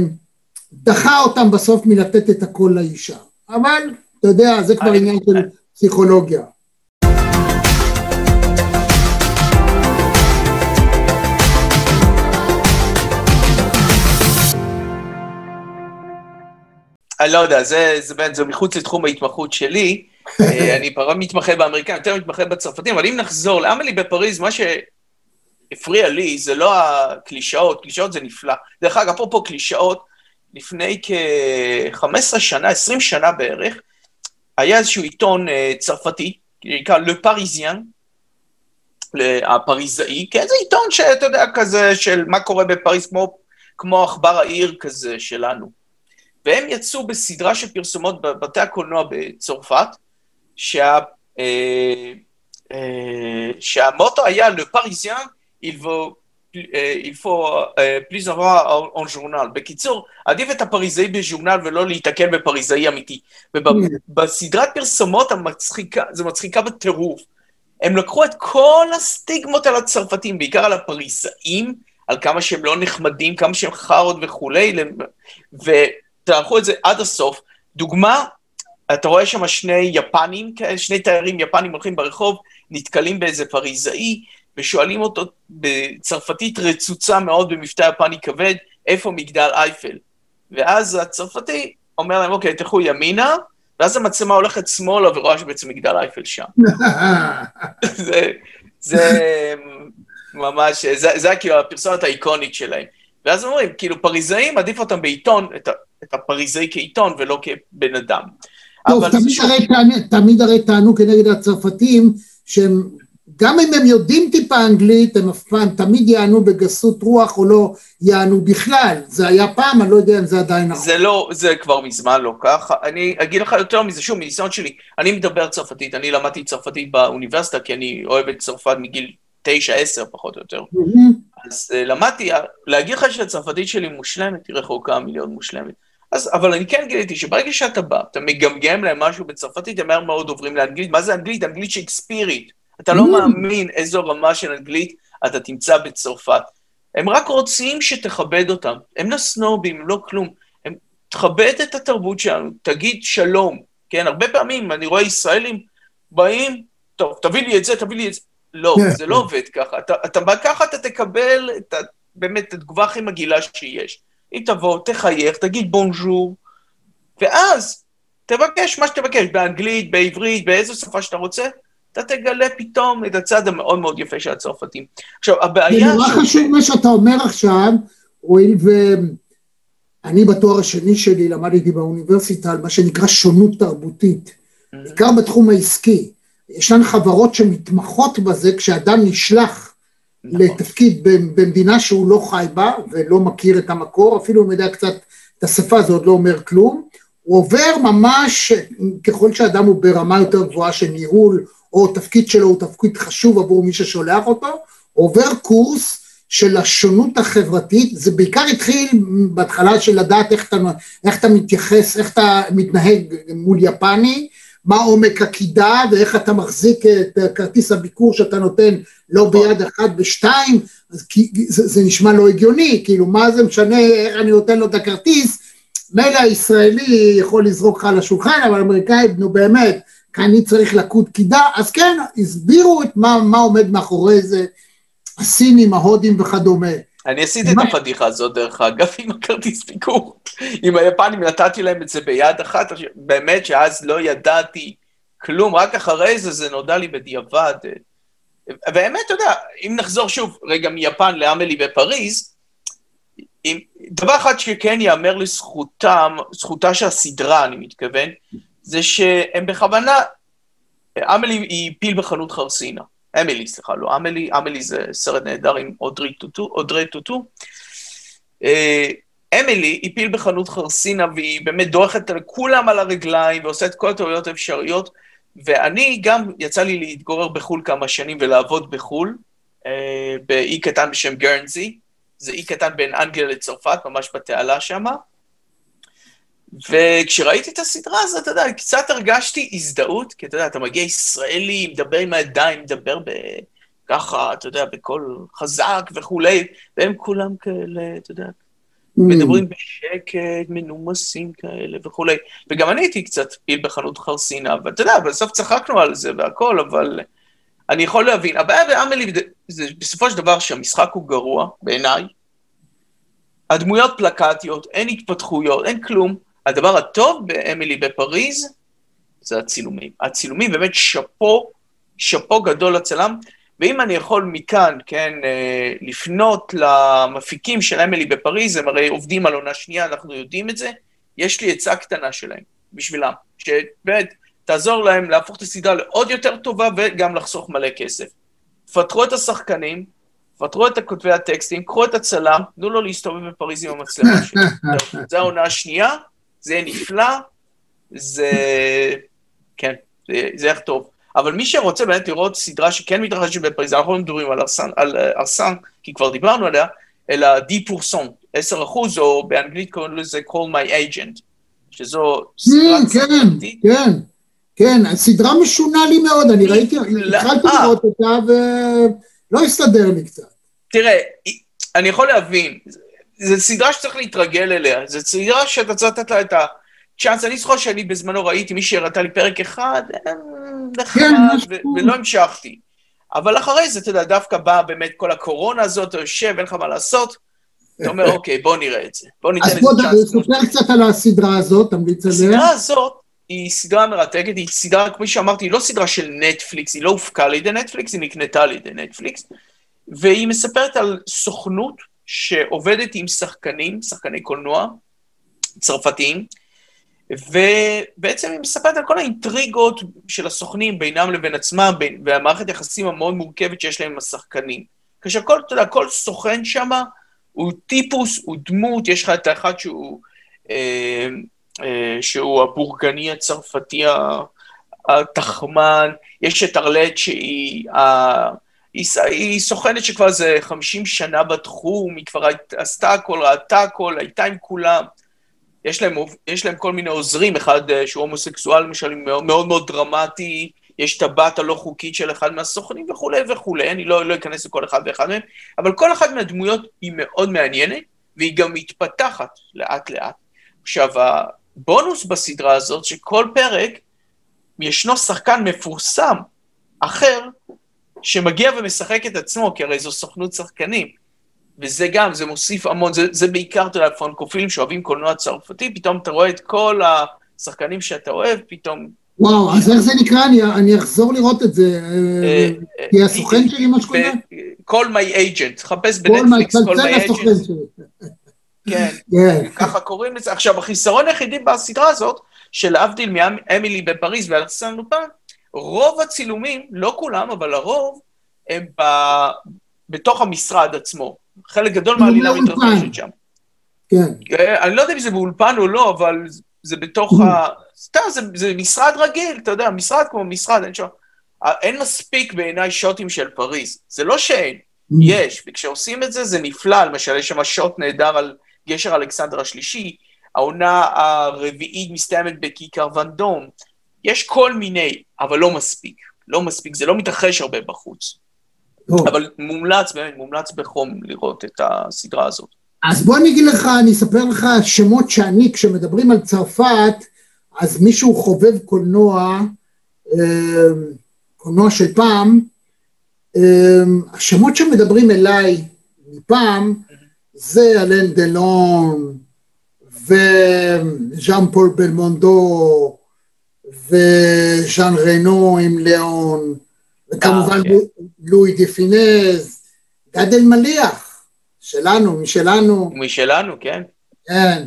דחה אותם בסוף מלתת את הכל לאישה. אבל, אתה יודע, זה כבר עניין של פסיכולוגיה. אני לא יודע, זה, זה, באמת- זה מחוץ לתחום ההתמחות שלי. אה, אני פחות מתמחה באמריקאים, יותר מתמחה בצרפתים, אבל אם נחזור לאמלי בפריז, מה שהפריע לי זה לא הקלישאות, קלישאות זה נפלא. דרך אגב, אפרופו קלישאות, לפני כ-15 שנה, 20 שנה בערך, היה איזשהו עיתון אה, צרפתי, נקרא Le Parisien, הפריזאי, כן, זה עיתון שאתה יודע, כזה של מה קורה בפריז, כמו, כמו עכבר העיר כזה שלנו. והם יצאו בסדרה של פרסומות בבתי הקולנוע בצרפת, שה, אה, אה, שהמוטו היה Le Parisien, il faut, אה, il faut אה, plus avoir un journal. בקיצור, עדיף את הפריזאי בז'ורנל ולא להיתקל בפריזאי אמיתי. ובסדרת פרסומות המצחיקה, זה מצחיקה בטירוף. הם לקחו את כל הסטיגמות על הצרפתים, בעיקר על הפריזאים, על כמה שהם לא נחמדים, כמה שהם חארות וכולי, וטרחו את זה עד הסוף. דוגמה, אתה רואה שם שני יפנים, שני תיירים יפנים הולכים ברחוב, נתקלים באיזה פריזאי, ושואלים אותו בצרפתית רצוצה מאוד במבטא יפני כבד, איפה מגדל אייפל? ואז הצרפתי אומר להם, אוקיי, תלכו ימינה, ואז המצלמה הולכת שמאלה ורואה שבעצם מגדל אייפל שם. זה, זה ממש, זה, זה היה כאילו הפרסומת האיקונית שלהם. ואז אומרים, כאילו, פריזאים, עדיף אותם בעיתון, את, את הפריזאי כעיתון ולא כבן אדם. טוב, זה תמיד שוב- הרי, תמיד הרי טענו כנגד הצרפתים שהם גם אם הם יודעים טיפה אנגלית, הם אף פעם תמיד יענו בגסות רוח או לא יענו בכלל. זה היה פעם, אני לא יודע אם זה עדיין נכון. זה לא, זה כבר מזמן לא ככה. אני אגיד לך יותר מזה, שוב, מניסיון שלי, אני מדבר צרפתית, אני למדתי צרפתית באוניברסיטה, כי אני אוהב את צרפת מגיל תשע, עשר פחות או יותר. אז uh, למדתי, להגיד לך שהצרפתית שלי מושלמת, היא רחוקה מלהיות מושלמת. אז, אבל אני כן גיליתי שברגע שאתה בא, אתה מגמגם להם משהו בצרפתית, הם מהר מאוד עוברים לאנגלית. מה זה אנגלית? אנגלית שייקספירית. אתה לא מאמין איזו רמה של אנגלית אתה תמצא בצרפת. הם רק רוצים שתכבד אותם. הם לא סנובים, הם לא כלום. הם, תכבד את התרבות שלנו, תגיד שלום. כן, הרבה פעמים אני רואה ישראלים באים, טוב, תביא לי את זה, תביא לי את זה. לא, זה לא עובד ככה. אתה, אתה בא ככה, אתה תקבל את ה, באמת את התגובה הכי מגעילה שיש. אם תבוא, תחייך, תגיד בונז'ור, ואז תבקש מה שתבקש, באנגלית, בעברית, באיזו שפה שאתה רוצה, אתה תגלה פתאום את הצד המאוד מאוד יפה של הצרפתים. עכשיו, הבעיה... זה נורא חשוב מה שאתה אומר עכשיו, הואיל ואני בתואר השני שלי למדתי באוניברסיטה על מה שנקרא שונות תרבותית, mm-hmm. בעיקר בתחום העסקי. ישנן חברות שמתמחות בזה כשאדם נשלח נכון. לתפקיד במדינה שהוא לא חי בה ולא מכיר את המקור, אפילו אם יודע קצת את השפה זה עוד לא אומר כלום, הוא עובר ממש, ככל שאדם הוא ברמה יותר גבוהה של ניהול או תפקיד שלו הוא תפקיד חשוב עבור מי ששולח אותו, עובר קורס של השונות החברתית, זה בעיקר התחיל בהתחלה של לדעת איך אתה, איך אתה מתייחס, איך אתה מתנהג מול יפני, מה עומק הקידה ואיך אתה מחזיק את כרטיס הביקור שאתה נותן לא ביד אחת בשתיים, אז כי זה, זה נשמע לא הגיוני, כאילו מה זה משנה איך אני נותן לו את הכרטיס, מילא הישראלי יכול לזרוק לך על השולחן, אבל האמריקאי, נו באמת, אני צריך לקוד קידה, אז כן, הסבירו את מה, מה עומד מאחורי זה, הסינים, ההודים וכדומה. אני עשיתי את הפדיחה הזאת, דרך אגב, עם הכרטיס ביקור. עם היפנים נתתי להם את זה ביד אחת, באמת שאז לא ידעתי כלום, רק אחרי זה זה נודע לי בדיעבד. והאמת, אתה יודע, אם נחזור שוב רגע מיפן לאמלי בפריז, עם, דבר אחד שכן ייאמר לזכותם, זכותה של הסדרה, אני מתכוון, זה שהם בכוונה, אמילי היא פיל בחנות חרסינה. אמילי, סליחה, לא אמילי, אמילי זה סרט נהדר עם אודרי טוטו, אודרי טוטו. אה, אמילי היא פיל בחנות חרסינה, והיא באמת דורכת על כולם על הרגליים, ועושה את כל הטעויות האפשריות, ואני גם, יצא לי להתגורר בחו"ל כמה שנים ולעבוד בחו"ל, אה, באי קטן בשם גרנזי, זה אי קטן בין אנגליה לצרפת, ממש בתעלה שמה. וכשראיתי את הסדרה הזאת, אתה יודע, קצת הרגשתי הזדהות, כי אתה יודע, אתה מגיע ישראלי, מדבר עם הידיים, מדבר ב... ככה, אתה יודע, בקול חזק וכולי, והם כולם כאלה, אתה יודע, mm. מדברים בשקט, מנומסים כאלה וכולי. וגם אני הייתי קצת פיל בחנות חרסינה, ואתה יודע, בסוף צחקנו על זה והכל, אבל אני יכול להבין. הבעיה באמלי זה בסופו של דבר שהמשחק הוא גרוע, בעיניי. הדמויות פלקטיות, אין התפתחויות, אין כלום. הדבר הטוב באמילי בפריז זה הצילומים. הצילומים באמת שאפו, שאפו גדול לצלם, ואם אני יכול מכאן, כן, אה, לפנות למפיקים של אמילי בפריז, הם הרי עובדים על עונה שנייה, אנחנו יודעים את זה, יש לי עצה קטנה שלהם, בשבילם, שבאמת תעזור להם להפוך את הסדרה לעוד יותר טובה וגם לחסוך מלא כסף. פטרו את השחקנים, פטרו את כותבי הטקסטים, קחו את הצלם, תנו לו להסתובב בפריז עם המצלמה שלו. זו העונה השנייה, זה יהיה נפלא, זה... כן, זה, זה יהיה טוב. אבל מי שרוצה באמת לראות סדרה שכן מתרחשת בפריז, אנחנו לא מדברים על ארסן, על אה, ארסן, כי כבר דיברנו עליה, אלא די פורסון, 10 אחוז, או באנגלית קוראים לזה call my agent, שזו סדרה צרפתית. כן, כן, כן, הסדרה משונה לי מאוד, אני ראיתי, התחלתי אה. לראות אותה ולא הסתדר לי קצת. תראה, אני יכול להבין, זו סדרה שצריך להתרגל אליה, זו סדרה שאתה צריך לתת לה את הצ'אנס. אני זוכר שאני בזמנו ראיתי, מי שהראתה לי פרק אחד, נחמד, כן, ולא המשכתי. אבל אחרי זה, אתה יודע, דווקא באה באמת כל הקורונה הזאת, אתה יושב, אין לך מה לעשות, אתה אומר, אוקיי, בוא נראה את זה. בוא ניתן לזה צ'אנס. אז בוא, תספר קצת על הסדרה הזאת, תמליץ עליה. הסדרה הזאת היא סדרה מרתקת, היא סדרה, כמו שאמרתי, היא לא סדרה של נטפליקס, היא לא הופקה על ידי נטפליקס, היא נקנתה על ידי נטפליקס, והיא מספרת על סוכנות שעובדת עם שחקנים, שחקני קולנוע, צרפתיים, ובעצם היא מספרת על כל האינטריגות של הסוכנים בינם לבין עצמם, בין, והמערכת היחסים המאוד מורכבת שיש להם עם השחקנים. כאשר כל, אתה יודע, כל סוכן שם הוא טיפוס, הוא דמות, יש לך את האחד שהוא, אה, אה, שהוא הבורגני הצרפתי התחמן, יש את ארלט שהיא... אה, היא, היא סוכנת שכבר איזה 50 שנה בתחום, היא כבר עשתה הכל, ראתה הכל, הייתה עם כולם. יש להם, יש להם כל מיני עוזרים, אחד אה, שהוא הומוסקסואל למשל, מאוד מאוד, מאוד דרמטי, יש את הבת הלא חוקית של אחד מהסוכנים וכולי וכולי, אני לא, לא אכנס לכל אחד ואחד מהם, אבל כל אחת מהדמויות היא מאוד מעניינת, והיא גם מתפתחת לאט לאט. עכשיו, הבונוס בסדרה הזאת, שכל פרק ישנו שחקן מפורסם אחר, שמגיע ומשחק את עצמו, כי הרי זו סוכנות שחקנים. וזה גם, זה מוסיף המון, זה, זה בעיקר, אתה יודע, פרנקופילים שאוהבים קולנוע צרפתי, פתאום אתה רואה את כל השחקנים שאתה אוהב, פתאום... וואו, אז איך זה נקרא? אני, אני אחזור לראות את זה. אה, אה, כי הסוכן שלי, מה שקורה? call my agent, חפש בנטפליקס call my agent. כן, כן, ככה קוראים לזה. עכשיו, החיסרון היחידי בסדרה הזאת, שלהבדיל מאמילי בפריז ואלכסן לופן, רוב הצילומים, לא כולם, אבל הרוב, הם ב... בתוך המשרד עצמו. חלק גדול מהעלילה מתרחשת שם. כן. אה, אני לא יודע אם זה באולפן או לא, אבל זה בתוך ה... סתם, זה, זה משרד רגיל, אתה יודע, משרד כמו משרד, אין שם... אין מספיק בעיניי שוטים של פריז. זה לא שאין, יש, וכשעושים את זה, זה נפלא. למשל, יש שם שוט נהדר על גשר אלכסנדר השלישי, העונה הרביעית מסתיימת בכיכר ונדום. יש כל מיני, אבל לא מספיק. לא מספיק, זה לא מתרחש הרבה בחוץ. טוב. אבל מומלץ, באמת, מומלץ בחום לראות את הסדרה הזאת. אז בוא אני אגיד לך, אני אספר לך שמות שאני, כשמדברים על צרפת, אז מישהו חובב קולנוע, אה, קולנוע של פעם, אה, השמות שמדברים אליי מפעם, זה אלן דלון, וז'אן פול בלמונדו, וז'אן רנו עם ליאון, וכמובן אה, כן. לואי דה פינז, גד אלמליח, שלנו, משלנו. משלנו, כן. כן.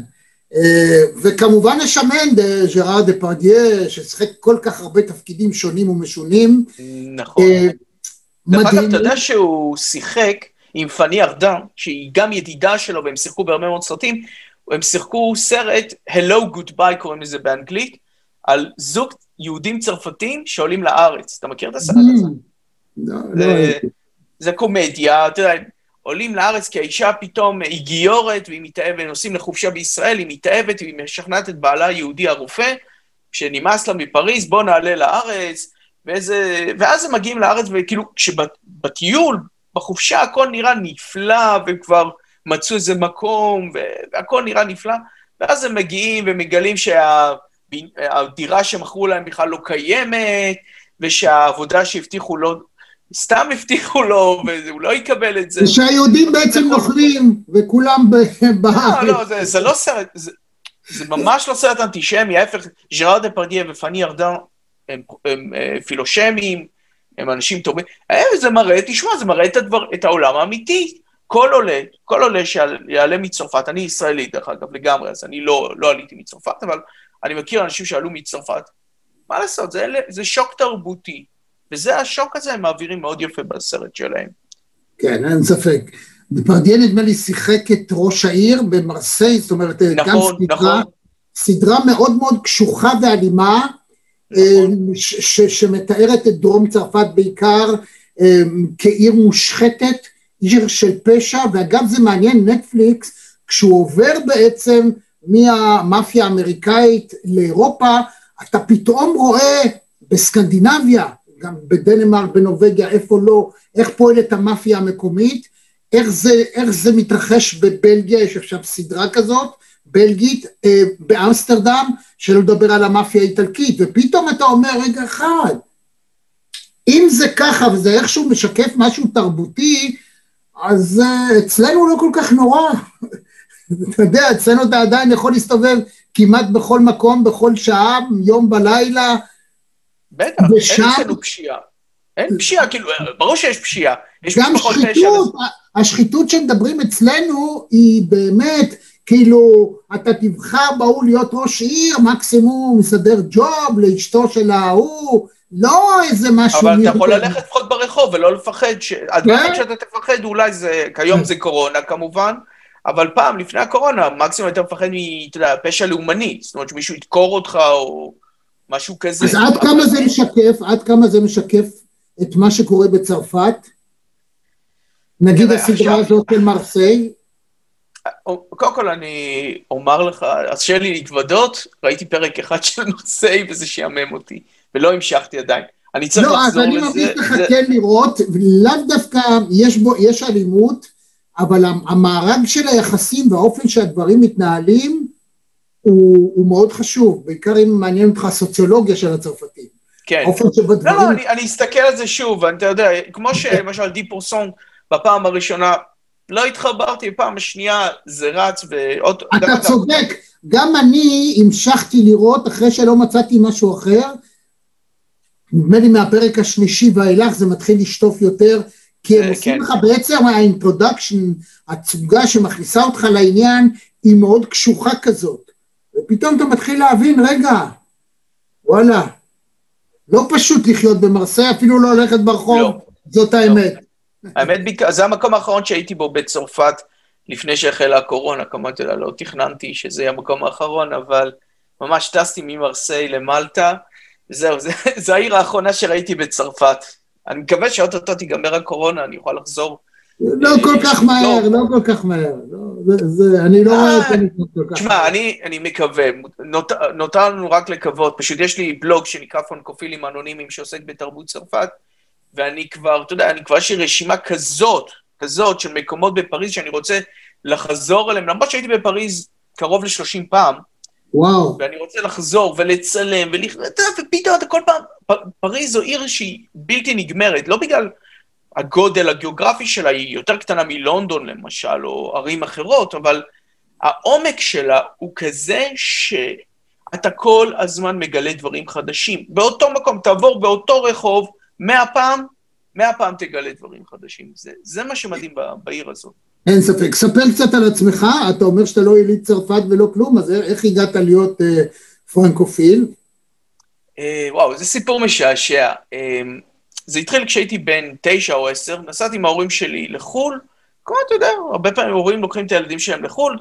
אה, וכמובן השמן, ז'ראר דפרדייה, ששיחק כל כך הרבה תפקידים שונים ומשונים. נכון. אה, דרך אגב, אתה יודע שהוא שיחק עם פאני ארדן, שהיא גם ידידה שלו, והם שיחקו בהרבה מאוד סרטים, הם שיחקו סרט Hello Goodbye, קוראים לזה באנגלית, על זוג יהודים צרפתים שעולים לארץ. אתה מכיר את הסרט הזה? Mm. לא, לא זה קומדיה, אתה יודע, עולים לארץ כי האישה פתאום היא גיורת והיא מתאהבת, ונוסעים לחופשה בישראל, היא מתאהבת, והיא משכנעת את בעלה היהודי הרופא, שנמאס לה מפריז, בוא נעלה לארץ, ואיזה... ואז הם מגיעים לארץ, וכאילו, כשבטיול, בחופשה, הכל נראה נפלא, והם כבר מצאו איזה מקום, והכל נראה נפלא, ואז הם מגיעים ומגלים שהדירה שמכרו להם בכלל לא קיימת, ושהעבודה שהבטיחו לא, סתם הבטיחו לו, והוא לא יקבל את זה. ושהיהודים בעצם נוכלים, וכולם בארץ. לא, לא, זה, זה לא סרט, זה, זה ממש לא סרט אנטישמי, ההפך, ז'רארד דפרדיה ופאני ארדן הם, הם, הם אה, פילושמים, הם אנשים טובים. אה, זה מראה, תשמע, זה מראה את, הדבר, את העולם האמיתי. כל עולה, כל עולה שיעלה מצרפת, אני ישראלי דרך אגב לגמרי, אז אני לא, לא עליתי מצרפת, אבל אני מכיר אנשים שעלו מצרפת. מה לעשות, זה, זה שוק תרבותי. וזה השוק הזה הם מעבירים מאוד יפה בסרט שלהם. כן, אין ספק. דפרדיה נדמה לי שיחק את ראש העיר במרסיי, זאת אומרת, נכון, גם סדרה, נכון. סדרה מאוד מאוד קשוחה ואלימה, נכון. שמתארת את דרום צרפת בעיקר אה, כעיר מושחתת, עיר של פשע, ואגב זה מעניין, נטפליקס, כשהוא עובר בעצם מהמאפיה האמריקאית לאירופה, אתה פתאום רואה בסקנדינביה, גם בדנמרק, בנורבגיה, איפה לא, איך פועלת המאפיה המקומית, איך זה, איך זה מתרחש בבלגיה, יש עכשיו סדרה כזאת, בלגית, אה, באמסטרדם, שלא לדבר על המאפיה האיטלקית, ופתאום אתה אומר, רגע אחד, אם זה ככה וזה איכשהו משקף משהו תרבותי, אז uh, אצלנו לא כל כך נורא. אתה יודע, אצלנו אתה עדיין יכול להסתובב כמעט בכל מקום, בכל שעה, יום בלילה, בטח, ושם... אין אצלנו פשיעה. אין פשיעה, כאילו, ברור שיש פשיעה. יש גם שחיתות, השחיתות שמדברים אצלנו היא באמת, כאילו, אתה תבחר בהוא להיות ראש עיר, מקסימום מסדר ג'וב לאשתו של ההוא, לא איזה משהו... אבל אתה יכול ללכת לפחות ברחוב ולא לפחד, ש... הדברים שאתה תפחד אולי זה, כיום זה קורונה כמובן, אבל פעם, לפני הקורונה, מקסימום אתה מפחד מ... אתה יודע, פשע לאומני, זאת אומרת שמישהו ידקור אותך או משהו כזה. אז עד כמה זה משקף, עד כמה זה משקף את מה שקורה בצרפת? נגיד הסדרה הזאת של מרסיי? קודם כל אני אומר לך, אז שאין לי להתוודות, ראיתי פרק אחד של מרסיי וזה שיאמם אותי, ולא המשכתי עדיין. אני צריך לחזור לזה. לא, אז אני ממליץ לך כן לראות, לאו דווקא יש אלימות, אבל המארג של היחסים והאופן שהדברים מתנהלים הוא, הוא מאוד חשוב, בעיקר אם מעניין אותך הסוציולוגיה של הצרפתים. כן. האופן שבו דברים... לא, לא, אני, אני אסתכל על זה שוב, אתה יודע, כמו שלמשל Dix pour cent בפעם הראשונה, לא התחברתי, בפעם השנייה זה רץ ועוד... אתה צודק, גם אני המשכתי לראות אחרי שלא מצאתי משהו אחר, נדמה לי מהפרק השלישי ואילך זה מתחיל לשטוף יותר, כי הם עושים לך בעצם ה introduction, ההצגה שמכניסה אותך לעניין, היא מאוד קשוחה כזאת. ופתאום אתה מתחיל להבין, רגע, וואלה, לא פשוט לחיות במרסיי, אפילו לא ללכת ברחוב, לא, זאת האמת. לא. האמת, זה המקום האחרון שהייתי בו בצרפת, לפני שהחלה הקורונה, כמובן, לא תכננתי שזה יהיה המקום האחרון, אבל ממש טסתי ממרסיי למלטה, זהו, זו העיר האחרונה שראיתי בצרפת. אני מקווה שאו-טו-טו תיגמר הקורונה, אני אוכל לחזור. לא כל כך מהר, לא כל כך מהר. אני לא רואה את זה כל כך. תשמע, אני מקווה, נותר לנו רק לקוות, פשוט יש לי בלוג שנקרא פונקופילים אנונימיים שעוסק בתרבות צרפת, ואני כבר, אתה יודע, אני כבר יש לי רשימה כזאת, כזאת של מקומות בפריז שאני רוצה לחזור אליהם, למרות שהייתי בפריז קרוב ל-30 פעם, וואו. ואני רוצה לחזור ולצלם, ופתאום אתה כל פעם, פריז זו עיר שהיא בלתי נגמרת, לא בגלל הגודל הגיאוגרפי שלה, היא יותר קטנה מלונדון למשל, או ערים אחרות, אבל העומק שלה הוא כזה שאתה כל הזמן מגלה דברים חדשים. באותו מקום, תעבור באותו רחוב, מאה פעם, מאה פעם תגלה דברים חדשים. זה, זה מה שמדהים בעיר הזאת. אין ספק. ספר קצת על עצמך, אתה אומר שאתה לא יליד צרפת ולא כלום, אז איך הגעת להיות אה, פרנקופיל? אה, וואו, זה סיפור משעשע. אה, זה התחיל כשהייתי בן תשע או עשר, נסעתי עם ההורים שלי לחו"ל, כמו אתה יודע, הרבה פעמים הורים לוקחים את הילדים שלהם לחו"ל,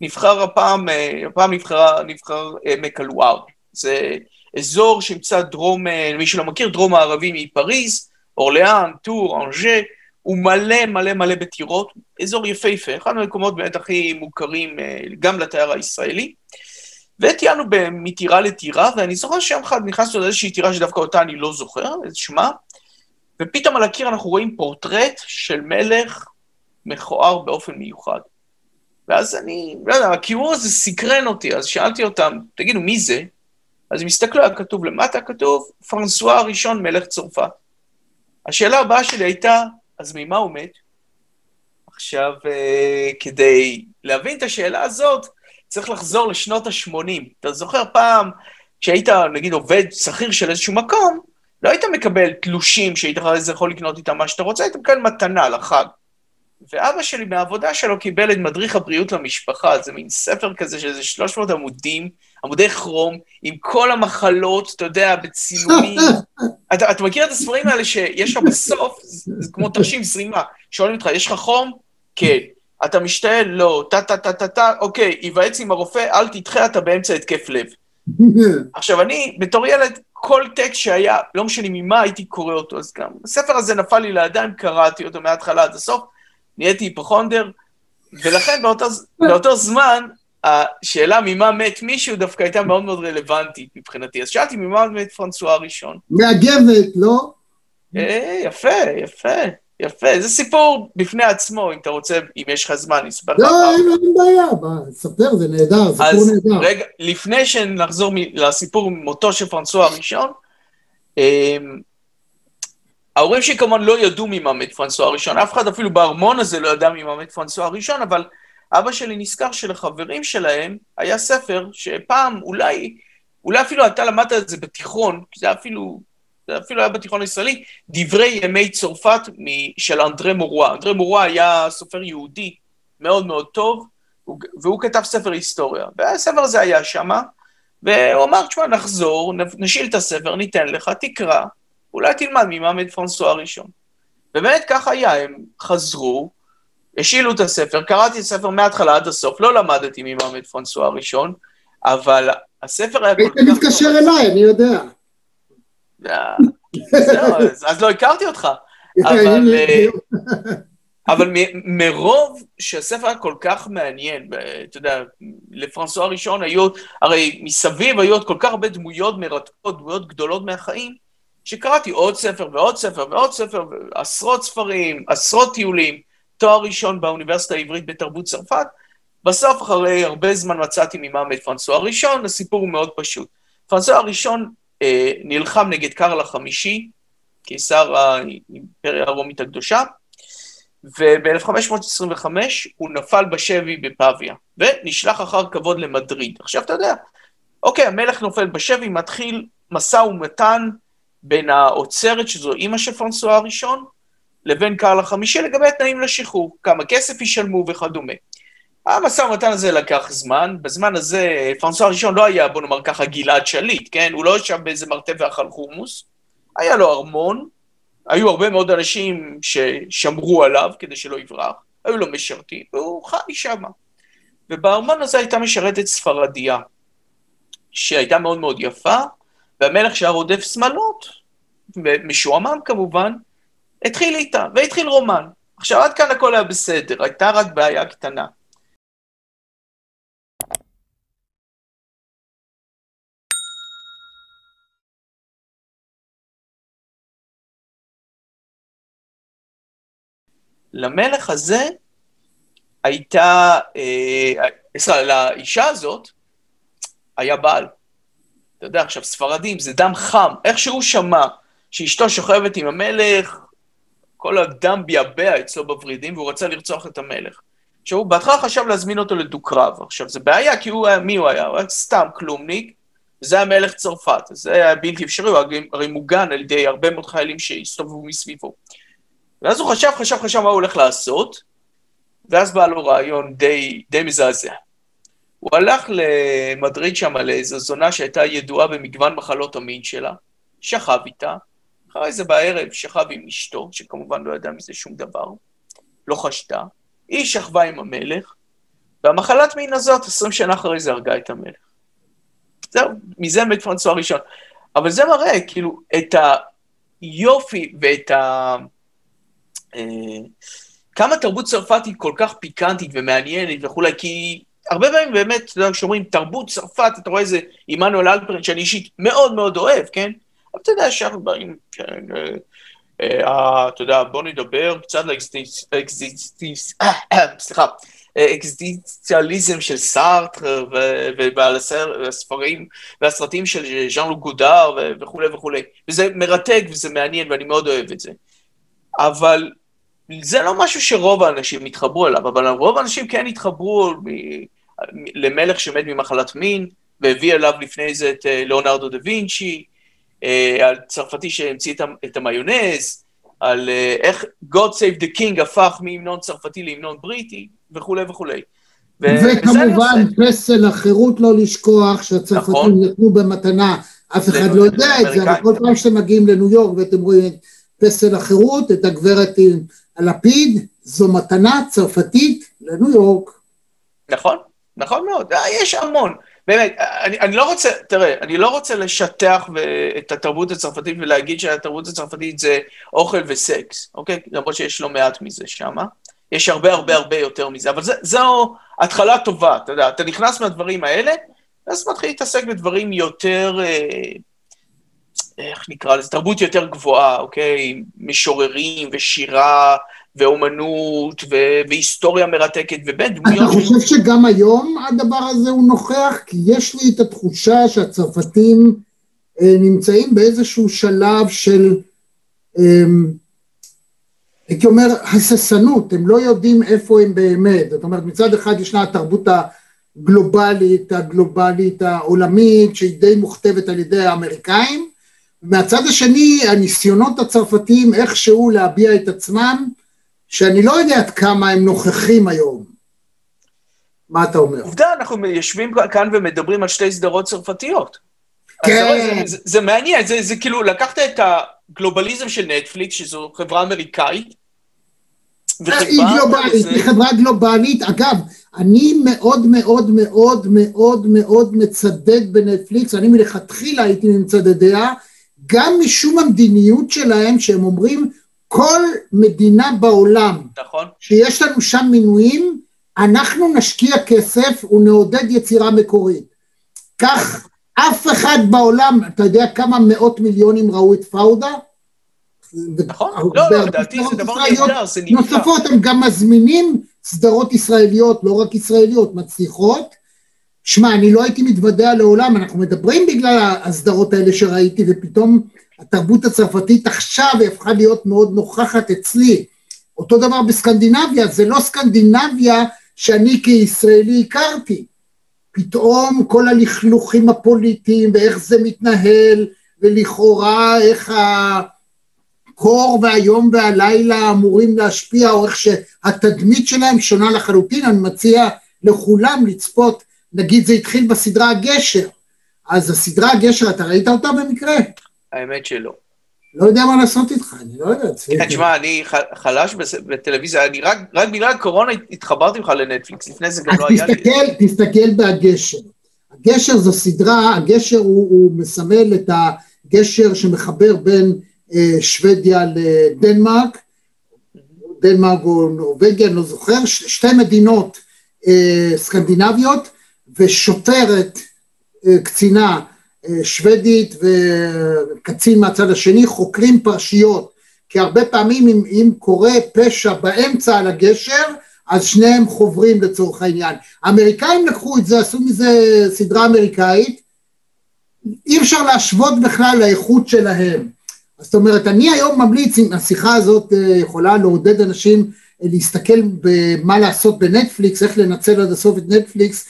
נבחר הפעם, אה, הפעם נבחר, נבחר אה, הלואר. זה אזור שנמצא דרום, אה, מי שלא מכיר, דרום מערבי מפריז, אורליאן, טור, אנג'ה, הוא מלא מלא מלא בטירות, אזור יפהפה, אחד מהמקומות באמת הכי מוכרים גם לתייר הישראלי. וטיילנו מטירה לטירה, ואני זוכר שיום אחד נכנסנו לאיזושהי טירה שדווקא אותה אני לא זוכר, את שמה, ופתאום על הקיר אנחנו רואים פורטרט של מלך מכוער באופן מיוחד. ואז אני, לא יודע, הכיעור הזה סקרן אותי, אז שאלתי אותם, תגידו, מי זה? אז הם הסתכלו, היה כתוב למטה, כתוב, פרנסואה הראשון, מלך צרפת. השאלה הבאה שלי הייתה, אז ממה הוא מת? עכשיו, אה, כדי להבין את השאלה הזאת, צריך לחזור לשנות ה-80. אתה זוכר פעם, כשהיית, נגיד, עובד שכיר של איזשהו מקום, לא היית מקבל תלושים שהיית יכול לקנות איתם מה שאתה רוצה, היית מקבל מתנה לחג. ואבא שלי מהעבודה שלו קיבל את מדריך הבריאות למשפחה, זה מין ספר כזה של איזה 300 עמודים, עמודי כרום, עם כל המחלות, אתה יודע, בצילומים. אתה, אתה מכיר את הספרים האלה שיש לך בסוף, זה כמו תרשים זרימה, שואלים אותך, יש לך חום? כן. אתה משתעל? לא. טה-טה-טה-טה-טה, אוקיי, ייוועץ עם הרופא, אל תדחה, אתה באמצע התקף לב. עכשיו, אני, בתור ילד, כל טקסט שהיה, לא משנה ממה הייתי קורא אותו, אז גם הספר הזה נפל לי לידיים, קראתי אותו מההתחלה עד הסוף, נהייתי היפוכונדר, ולכן באותו, באותו זמן, השאלה ממה מת מישהו דווקא הייתה מאוד מאוד רלוונטית מבחינתי. אז שאלתי ממה מת פרנסואה הראשון. מהגבת, לא? אה, יפה, יפה. יפה, זה סיפור בפני עצמו, אם אתה רוצה, אם יש לך זמן, נספר לך. לא, אין בעיה, ספר, זה נהדר, סיפור נהדר. אז רגע, לפני שנחזור לסיפור מותו של פרנסואה הראשון, אמ, ההורים שלי כמובן לא ידעו ממה מת פרנסואה הראשון, אף אחד אפילו בארמון הזה לא ידע ממה מת פרנסואה הראשון, אבל אבא שלי נזכר שלחברים שלהם היה ספר שפעם אולי, אולי אפילו אתה למדת את זה בתיכון, כי זה אפילו זה אפילו היה בתיכון הישראלי, דברי ימי צרפת של אנדרי מורואה. אנדרי מורואה היה סופר יהודי מאוד מאוד טוב, הוא- והוא כתב ספר היסטוריה, והספר הזה היה שמה, והוא אמר, תשמע, נחזור, נ- נשיל את הספר, ניתן לך, תקרא, אולי תלמד ממעמד פרנסואה הראשון. ובאמת כך היה, הם חזרו, השילו את הספר, קראתי את הספר מההתחלה עד הסוף, לא למדתי ממעמד פרנסואה הראשון, אבל הספר היה כל היית כך... מתקשר אליי, אני יודע. אה, זהו, אז- לא הכרתי אותך. אבל, אה, מרוב שהספר היה כל כך מעניין, אתה יודע, לפרנסואה הראשון היו, הרי מסביב היו עוד כל כך הרבה דמויות מרתקות, דמויות גדולות מהחיים, שקראתי עוד ספר ועוד ספר ועוד ספר, עשרות ספרים, עשרות טיולים, תואר ראשון באוניברסיטה העברית בתרבות צרפת. בסוף, אחרי הרבה זמן מצאתי ממה מת פרנסואה הראשון, הסיפור הוא מאוד פשוט. פרנסואה הראשון אה, נלחם נגד קרל החמישי, קיסר האימפריה הרומית הקדושה, וב-1525 הוא נפל בשבי בפביה, ונשלח אחר כבוד למדריד. עכשיו, אתה יודע, אוקיי, המלך נופל בשבי, מתחיל משא ומתן בין האוצרת, שזו אימא של פרנסואה הראשון, לבין קרל החמישי לגבי התנאים לשחרור, כמה כסף ישלמו וכדומה. המשא ומתן הזה לקח זמן, בזמן הזה פרנסואה הראשון לא היה, בוא נאמר ככה, גלעד שליט, כן? הוא לא ישב באיזה מרתף ואכל חומוס, היה לו ארמון, היו הרבה מאוד אנשים ששמרו עליו כדי שלא יברח, היו לו משרתים, והוא חי שם. ובארמון הזה הייתה משרתת ספרדיה, שהייתה מאוד מאוד יפה, והמלך שהיה רודף שמאלות, משועמם כמובן, התחיל איתה, והתחיל רומן. עכשיו, עד כאן הכל היה בסדר, הייתה רק בעיה קטנה. למלך הזה הייתה, אה, סליחה, לאישה הזאת היה בעל. אתה יודע, עכשיו, ספרדים זה דם חם. איך שהוא שמע שאשתו שוכבת עם המלך, כל הדם ביאבע אצלו בוורידים, והוא רצה לרצוח את המלך. עכשיו, הוא בהתחלה חשב להזמין אותו לדו-קרב. עכשיו, זה בעיה, כי הוא היה, מי הוא היה? הוא היה סתם כלומניק, וזה היה מלך צרפת. זה היה בלתי אפשרי, הוא היה הרי מוגן על ידי הרבה מאוד חיילים שהסתובבו מסביבו. ואז הוא חשב, חשב, חשב מה הוא הולך לעשות, ואז בא לו רעיון די, די מזעזע. הוא הלך למדריד שם לאיזו זונה שהייתה ידועה במגוון מחלות המין שלה, שכב איתה, אחרי זה בערב שכב עם אשתו, שכמובן לא ידעה מזה שום דבר, לא חשתה, היא שכבה עם המלך, והמחלת מין הזאת, עשרים שנה אחרי זה הרגה את המלך. זהו, מזה מת פרנסואה הראשון. אבל זה מראה, כאילו, את היופי ואת ה... כמה תרבות צרפתית כל כך פיקנטית ומעניינת וכולי, כי הרבה פעמים באמת, אתה יודע, כשאומרים תרבות צרפת, אתה רואה איזה עמנואל אלפרין, שאני אישית מאוד מאוד אוהב, כן? אתה יודע, שם באים, כן, אתה יודע, בוא נדבר קצת סליחה, אקזיסטיאליזם של סארטר ועל הספרים והסרטים של ז'אן לוק גודר וכולי וכולי, וזה מרתק וזה מעניין ואני מאוד אוהב את זה. אבל זה לא משהו שרוב האנשים התחברו אליו, אבל רוב האנשים כן התחברו למלך שמת ממחלת מין, והביא אליו לפני זה את ליאונרדו דה וינצ'י, על צרפתי שהמציא את המיונז, על איך God Save the King הפך מהמנון צרפתי להמנון בריטי, וכולי וכולי. וכמובן, פסל החירות לא לשכוח, שהצרפתים נתנו במתנה, אף אחד לא יודע את זה, אבל כל פעם שאתם מגיעים לניו יורק ואתם רואים את פסל החירות, את הגברת עם הלפיד, זו מתנה צרפתית לניו יורק. נכון, נכון מאוד, יש המון. באמת, אני, אני לא רוצה, תראה, אני לא רוצה לשטח את התרבות הצרפתית ולהגיד שהתרבות הצרפתית זה אוכל וסקס, אוקיי? למרות שיש לא מעט מזה שם. יש הרבה הרבה הרבה יותר מזה, אבל זה, זו התחלה טובה, אתה יודע, אתה נכנס מהדברים האלה, ואז מתחיל להתעסק בדברים יותר, איך נקרא לזה, תרבות יותר גבוהה, אוקיי? משוררים ושירה ואומנות והיסטוריה מרתקת ובין דמויות... אתה חושב שגם היום הדבר הזה הוא נוכח? כי יש לי את התחושה שהצרפתים אה, נמצאים באיזשהו שלב של, אה, הייתי אומר, הססנות, הם לא יודעים איפה הם באמת. זאת אומרת, מצד אחד ישנה התרבות הגלובלית, הגלובלית העולמית, שהיא די מוכתבת על ידי האמריקאים, מהצד השני, הניסיונות הצרפתיים איכשהו להביע את עצמם, שאני לא יודע עד כמה הם נוכחים היום. מה אתה אומר? עובדה, אנחנו יושבים כאן ומדברים על שתי סדרות צרפתיות. כן. זה, זה, זה מעניין, זה, זה כאילו, לקחת את הגלובליזם של נטפליקס, שזו חברה אמריקאית, אה, היא גלובלית, היא חברה גלובלית. אגב, אני מאוד מאוד מאוד מאוד מאוד מצדד בנטפליקס, אני מלכתחילה הייתי ממצדדיה, גם משום המדיניות שלהם, שהם אומרים, כל מדינה בעולם, נכון. שיש לנו שם מינויים, אנחנו נשקיע כסף ונעודד יצירה מקורית. כך אף אחד בעולם, אתה יודע כמה מאות מיליונים ראו את פאודה? נכון, לא, לא, לדעתי זה דבר נהדר, זה נפלא. נוספות, הם גם מזמינים סדרות ישראליות, לא רק ישראליות, מצליחות. שמע, אני לא הייתי מתוודע לעולם, אנחנו מדברים בגלל הסדרות האלה שראיתי, ופתאום התרבות הצרפתית עכשיו הפכה להיות מאוד נוכחת אצלי. אותו דבר בסקנדינביה, זה לא סקנדינביה שאני כישראלי הכרתי. פתאום כל הלכלוכים הפוליטיים ואיך זה מתנהל, ולכאורה איך הקור והיום והלילה אמורים להשפיע, או איך שהתדמית שלהם שונה לחלוטין, אני מציע לכולם לצפות, נגיד זה התחיל בסדרה הגשר, אז הסדרה הגשר, אתה ראית אותה במקרה? האמת שלא. לא יודע מה לעשות איתך, אני לא יודע, צביקה. תשמע, אני חלש בטלוויזיה, אני רק, רק בגלל הקורונה התחברתי לך לנטפליקס, לפני זה גם לא היה לי... תסתכל, תסתכל בהגשר. הגשר זו סדרה, הגשר הוא, הוא מסמל את הגשר שמחבר בין אה, שוודיה לדנמרק, דנמרק או נורבגיה, אני לא זוכר, ש, שתי מדינות אה, סקנדינביות, ושוטרת, אה, קצינה, שוודית וקצין מהצד השני חוקרים פרשיות, כי הרבה פעמים אם, אם קורה פשע באמצע על הגשר, אז שניהם חוברים לצורך העניין. האמריקאים לקחו את זה, עשו מזה סדרה אמריקאית, אי אפשר להשוות בכלל לאיכות שלהם. זאת אומרת, אני היום ממליץ, אם השיחה הזאת יכולה לעודד אנשים להסתכל במה לעשות בנטפליקס, איך לנצל עד הסוף את נטפליקס,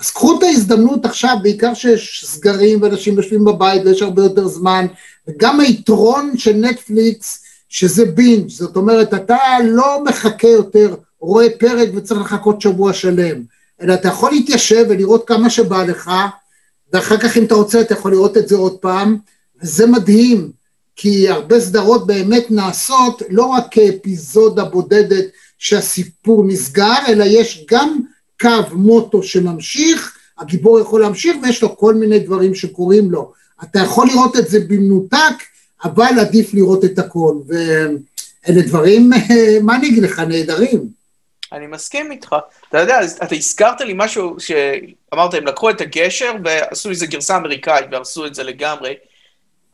אז קחו את ההזדמנות עכשיו, בעיקר שיש סגרים ואנשים יושבים בבית ויש הרבה יותר זמן, וגם היתרון של נטפליקס, שזה בינג', זאת אומרת, אתה לא מחכה יותר, רואה פרק וצריך לחכות שבוע שלם, אלא אתה יכול להתיישב ולראות כמה שבא לך, ואחר כך אם אתה רוצה אתה יכול לראות את זה עוד פעם, וזה מדהים, כי הרבה סדרות באמת נעשות לא רק כאפיזודה בודדת שהסיפור נסגר, אלא יש גם קו מוטו שממשיך, הגיבור יכול להמשיך ויש לו כל מיני דברים שקורים לו. אתה יכול לראות את זה במנותק, אבל עדיף לראות את הכל. ואלה דברים, מה אני אגיד לך, נהדרים. אני מסכים איתך. אתה יודע, אתה הזכרת לי משהו שאמרת, הם לקחו את הגשר ועשו איזה גרסה אמריקאית והרסו את זה לגמרי.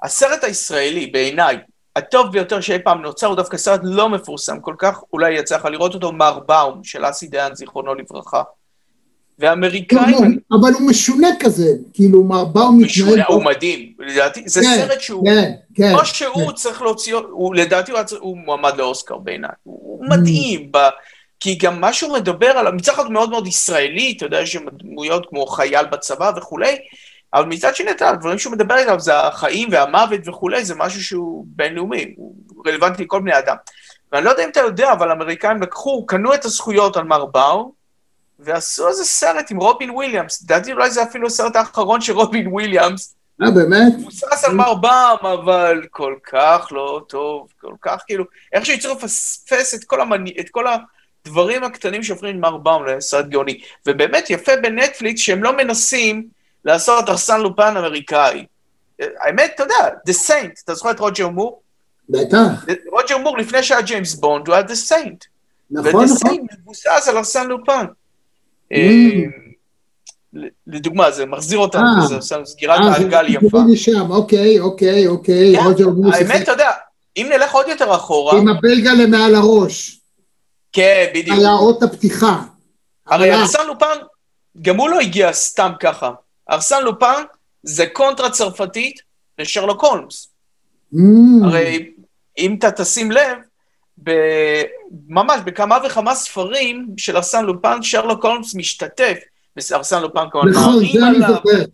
הסרט הישראלי, בעיניי, הטוב ביותר שאי פעם נוצר הוא דווקא סרט לא מפורסם כל כך, אולי יצא לך לראות אותו, מר באום, של אסי דיין, זיכרונו לברכה. ואמריקאים... אבל הוא משונה כזה, כאילו מר באום מתנהל... משונה, הוא מדהים, לדעתי, זה כן, סרט שהוא... כן, כן. או שהוא כן. צריך להוציא, לדעתי הוא מועמד לאוסקר בעיניי, הוא מדהים, כי גם מה שהוא מדבר עליו, מצד אחד מאוד מאוד ישראלי, אתה יודע, יש שם דמויות כמו חייל בצבא וכולי, אבל מצד שני, הדברים שהוא מדבר עליו זה החיים והמוות וכולי, זה משהו שהוא בינלאומי, הוא רלוונטי לכל בני אדם. ואני לא יודע אם אתה יודע, אבל האמריקאים לקחו, קנו את הזכויות על מר באום, ועשו איזה סרט עם רובין וויליאמס. לדעתי אולי זה אפילו הסרט האחרון של רובין וויליאמס. אה, באמת? הוא מבוסס על מר באום, אבל כל כך לא טוב, כל כך כאילו, איכשהו יצטרכו לפספס את כל, המני, את כל הדברים הקטנים שהופכים מר באום לסרט גאוני. ובאמת יפה בנטפליקס שהם לא מנסים לעשות ארסן לופן אמריקאי. האמת, אתה יודע, The Saint, אתה זוכר את רוג'ר מור? בטח. רוג'ר מור, לפני שהיה ג'יימס בונד, הוא היה The Saint. נכון, נכון. ו-The Saint מבוסס על ארסן לופן. Mm. לדוגמה, זה מחזיר אותנו, זה סגירת העגל יפה. שם, אוקיי, אוקיי, אוקיי, כן, רוג'ר מור. האמת, אתה יודע, אם נלך עוד יותר אחורה... עם הבלגלה מעל הראש. כן, בדיוק. על האות הפתיחה. הרי ארסן לופן, גם הוא לא הגיע סתם ככה. ארסן לופן זה קונטרה צרפתית לשרלוק הולמס. Mm. הרי אם אתה תשים לב, ב... ממש בכמה וכמה ספרים של ארסן לופן, שרלוק הולמס משתתף, וארסן לופן כמובן נכון, זה אני זוכר.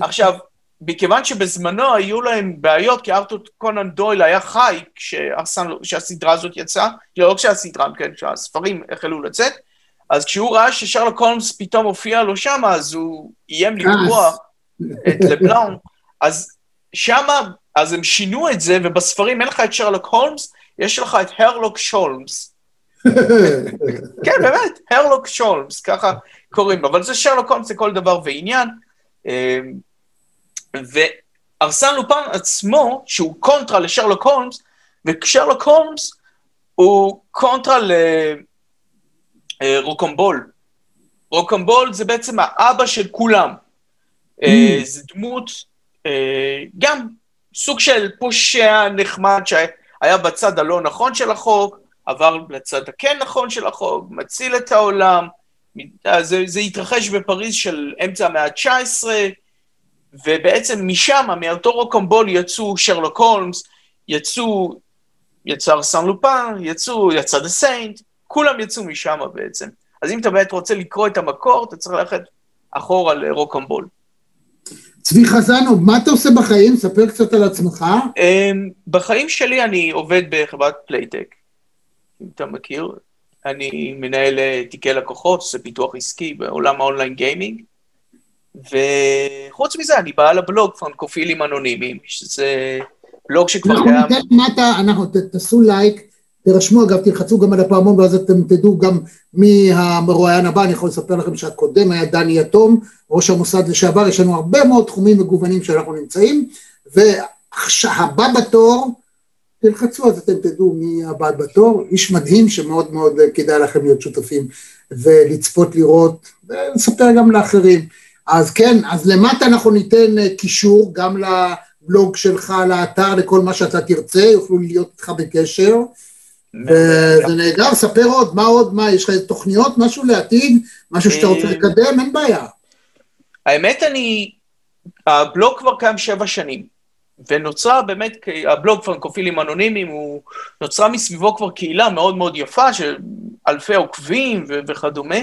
עכשיו, מכיוון שבזמנו היו להם בעיות, כי ארתור קונן דויל היה חי כשהסדרה הזאת יצאה, לא כשהסדרה, כן, כשהספרים החלו לצאת, אז כשהוא ראה ששרלוק הולמס פתאום הופיע לו שם, אז הוא איים לקבוע את לבלאון. אז שמה, אז הם שינו את זה, ובספרים אין לך את שרלוק הולמס, יש לך את הרלוק שולמס. כן, באמת, הרלוק שולמס, ככה קוראים. אבל זה שרלוק הולמס לכל דבר ועניין. אמ, וארסן לופן עצמו, שהוא קונטרה לשרלוק הולמס, ושרלוק הולמס הוא קונטרה לרוקמבול. רוקמבול זה בעצם האבא של כולם. אה, Mm. זה דמות, אה, גם סוג של פושע נחמד שהיה בצד הלא נכון של החוק, עבר לצד הכן נכון של החוק, מציל את העולם. אה, זה, זה התרחש בפריז של אמצע המאה ה-19, ובעצם משם, מאותו רוקמבול יצאו שרלוק הולמס, יצאו, יצא ארסן לופן, יצאו, יצא דה סיינט, כולם יצאו משם בעצם. אז אם אתה באמת רוצה לקרוא את המקור, אתה צריך ללכת אחורה לרוקמבול. צבי חזנוב, מה אתה עושה בחיים? ספר קצת על עצמך. אמ, בחיים שלי אני עובד בחברת Playtech, אם אתה מכיר. אני מנהל אה, תיקי לקוחות, עושה פיתוח עסקי בעולם ה online gaming. וחוץ מזה, אני בעל הבלוג פרנקופילים אנונימיים, שזה בלוג שכבר אנחנו קיים. ניתן למטה, אנחנו, תעשו לייק, תרשמו אגב, תלחצו גם על הפעמון ואז אתם תדעו גם מי המרואיין הבא, אני יכול לספר לכם שהקודם היה דני יתום, ראש המוסד לשעבר, יש לנו הרבה מאוד תחומים מגוונים שאנחנו נמצאים, והבא בתור, תלחצו אז אתם תדעו מי הבא בתור, איש מדהים שמאוד מאוד כדאי לכם להיות שותפים ולצפות לראות, ולספר גם לאחרים. אז כן, אז למטה אנחנו ניתן אה, קישור גם לבלוג שלך, לאתר, לכל מה שאתה תרצה, יוכלו להיות איתך בקשר. וזה נהדר, ספר עוד, מה עוד, מה, יש לך תוכניות, משהו לעתיד, משהו שאתה רוצה אה, לקדם, אין בעיה. האמת, אני... הבלוג כבר קיים שבע שנים, ונוצרה באמת, הבלוג פרנקופילים אנונימיים, הוא נוצרה מסביבו כבר קהילה מאוד מאוד יפה, של אלפי עוקבים וכדומה,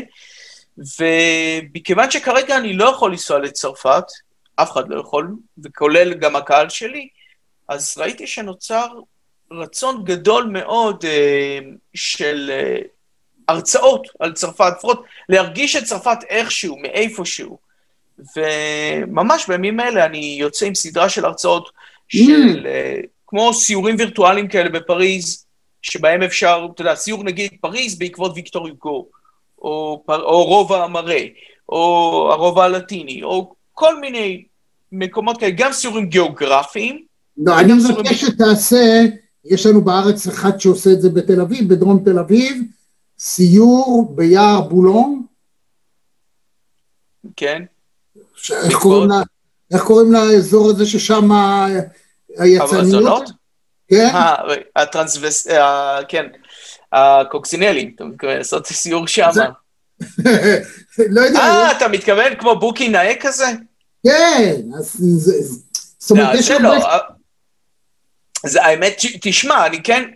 ומכיוון שכרגע אני לא יכול לנסוע לצרפת, אף אחד לא יכול, וכולל גם הקהל שלי, אז ראיתי שנוצר רצון גדול מאוד אה, של אה, הרצאות על צרפת, לפחות להרגיש את צרפת איכשהו, מאיפשהו. וממש בימים אלה אני יוצא עם סדרה של הרצאות של, אה, כמו סיורים וירטואליים כאלה בפריז, שבהם אפשר, אתה יודע, סיור נגיד פריז בעקבות ויקטור יוגו, או, או רובע המראה, או הרובע הלטיני, או כל מיני מקומות כאלה, גם סיורים גיאוגרפיים, לא, אני מבקש שתעשה, יש לנו בארץ אחד שעושה את זה בתל אביב, בדרום תל אביב, סיור ביער בולון, כן? ש- איך קוראים לה- איך קוראים לאזור הזה ששם ה- היצרניות? הברזונות? כן, אה, הטרנסווס... אה, כן, הקוקסינלים, אתה מתכוון לעשות סיור שם. זה- לא יודע, אה, אתה מתכוון כמו בוקי נאה כזה? כן, אז זה, זאת אומרת, לא, יש הרבה, לא. אה, זה האמת, תשמע, אני כן,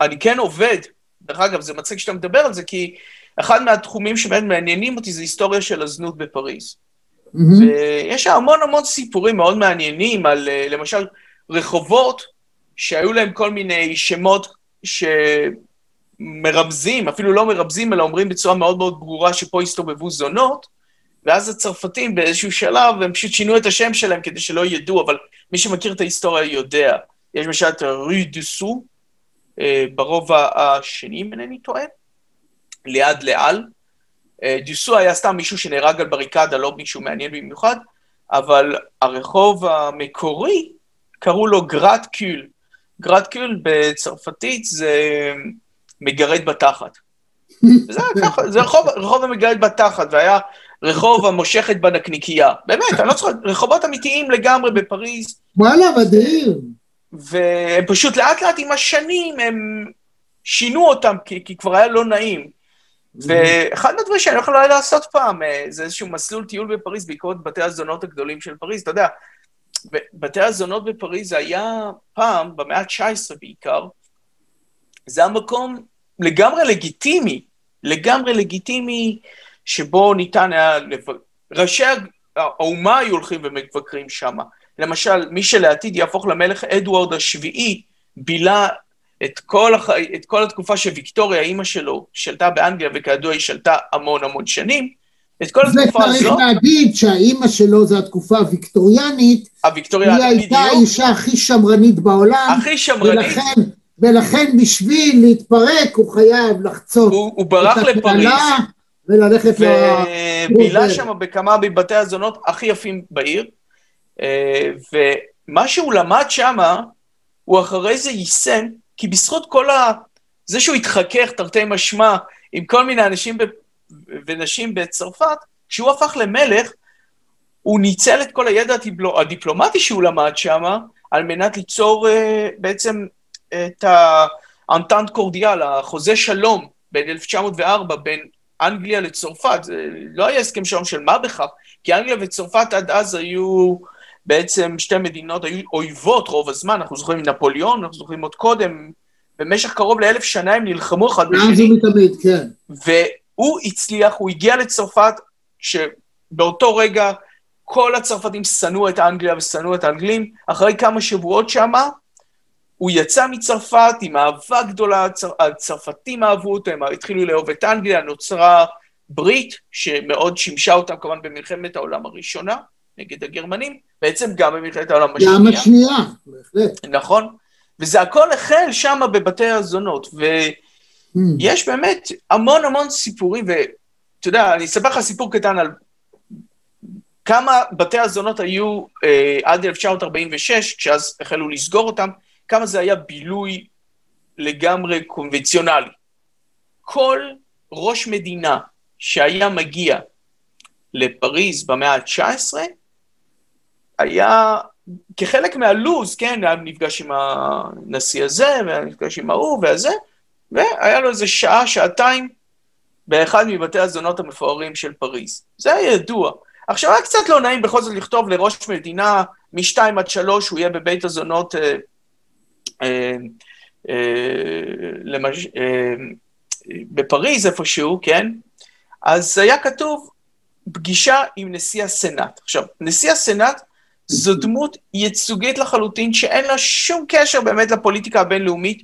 אני כן עובד, דרך אגב, זה מצחיק שאתה מדבר על זה, כי אחד מהתחומים שבאמת מעניינים אותי זה היסטוריה של הזנות בפריז. מהמם. ויש המון המון סיפורים מאוד מעניינים על, אה, למשל, רחובות שהיו להם כל מיני שמות שמרמזים, אפילו לא מרמזים, אלא אומרים בצורה מאוד מאוד ברורה שפה הסתובבו זונות, ואז הצרפתים באיזשהו שלב, הם פשוט שינו את השם שלהם כדי שלא ידעו, אבל מי שמכיר את ההיסטוריה יודע. יש למשל את רוי דוסו, אה, ברובע השני, אם אינני טועה, ליד לאל. אה, דוסו היה סתם מישהו שנהרג על בריקדה, לא מישהו מעניין במיוחד, אבל הרחוב המקורי, קראו לו גראט קיול. גראט קיול בצרפתית זה מגרד בתחת. זה היה ככה, זה רחוב, רחוב המגרד בתחת, והיה רחוב המושכת בנקניקייה. באמת, אני לא צוחק, רחובות אמיתיים לגמרי בפריז, וואלה, מדהים. והם פשוט לאט לאט עם השנים, הם שינו אותם, כי, כי כבר היה לא נעים. ואחד מהדברים שאני יכול אולי לעשות פעם, אה, זה איזשהו מסלול טיול בפריז בעקבות בתי הזונות הגדולים של פריז. אתה יודע, בתי הזונות בפריז היה פעם, במאה ה-19 בעיקר, זה היה מקום לגמרי לגיטימי, לגמרי לגיטימי, שבו ניתן היה... לב... ראשי האומה היו הולכים ומבקרים שם. למשל, מי שלעתיד יהפוך למלך אדוארד השביעי, בילה את כל, הח... את כל התקופה שוויקטוריה, אימא שלו, שלטה באנגליה, וכידוע היא שלטה המון המון שנים, את כל התקופה הזאת... זה צריך להגיד שהאימא שלו זה התקופה הוויקטוריאנית, הוויקטוריאנית, היא הייתה האישה הכי שמרנית בעולם, הכי שמרנית, ולכן, ולכן בשביל להתפרק הוא חייב לחצות הוא, הוא ברח לפריז, וללכת ובילה שם בכמה מבתי הזונות הכי יפים בעיר, ומה שהוא למד שם, הוא אחרי זה יישם, כי בזכות כל ה... זה שהוא התחכך, תרתי משמע, עם כל מיני אנשים ב... ונשים בצרפת, כשהוא הפך למלך, הוא ניצל את כל הידע הדיפלו... הדיפלומטי שהוא למד שם, על מנת ליצור uh, בעצם את האנטנט קורדיאל, החוזה שלום בין 1904 בין אנגליה לצרפת, זה לא היה הסכם שלום של מה בכך, כי אנגליה וצרפת עד אז היו בעצם שתי מדינות, היו אויבות רוב הזמן, אנחנו זוכרים נפוליאון, אנחנו זוכרים עוד קודם, במשך קרוב לאלף שנה הם נלחמו אחד בשני. מאז ומתמיד, כן. והוא הצליח, הוא הגיע לצרפת, שבאותו רגע כל הצרפתים שנאו את אנגליה ושנאו את האנגלים, אחרי כמה שבועות שמה, הוא יצא מצרפת עם אהבה גדולה, הצר... הצרפתים אהבו אותו, הם התחילו לאהוב את אנגליה, נוצרה ברית שמאוד שימשה אותם כמובן במלחמת העולם הראשונה נגד הגרמנים, בעצם גם במלחמת העולם השנייה. גם השנייה, בהחלט. נכון, וזה הכל החל שם בבתי הזונות, ויש mm. באמת המון המון סיפורים, ואתה יודע, אני אספר לך סיפור קטן על כמה בתי הזונות היו אה, עד 1946, כשאז החלו לסגור אותם, כמה זה היה בילוי לגמרי קונבנציונלי. כל ראש מדינה שהיה מגיע לפריז במאה ה-19, היה כחלק מהלו"ז, כן, היה נפגש עם הנשיא הזה, והיה נפגש עם ההוא והזה, והיה לו איזה שעה, שעתיים, באחד מבתי הזונות המפוארים של פריז. זה היה ידוע. עכשיו, היה קצת לא נעים בכל זאת לכתוב לראש מדינה, משתיים עד שלוש, הוא יהיה בבית הזונות אה, אה, אה, למש... אה, בפריז איפשהו, כן? אז היה כתוב פגישה עם נשיא הסנאט. עכשיו, נשיא הסנאט זו דמות ייצוגית לחלוטין, שאין לה שום קשר באמת לפוליטיקה הבינלאומית,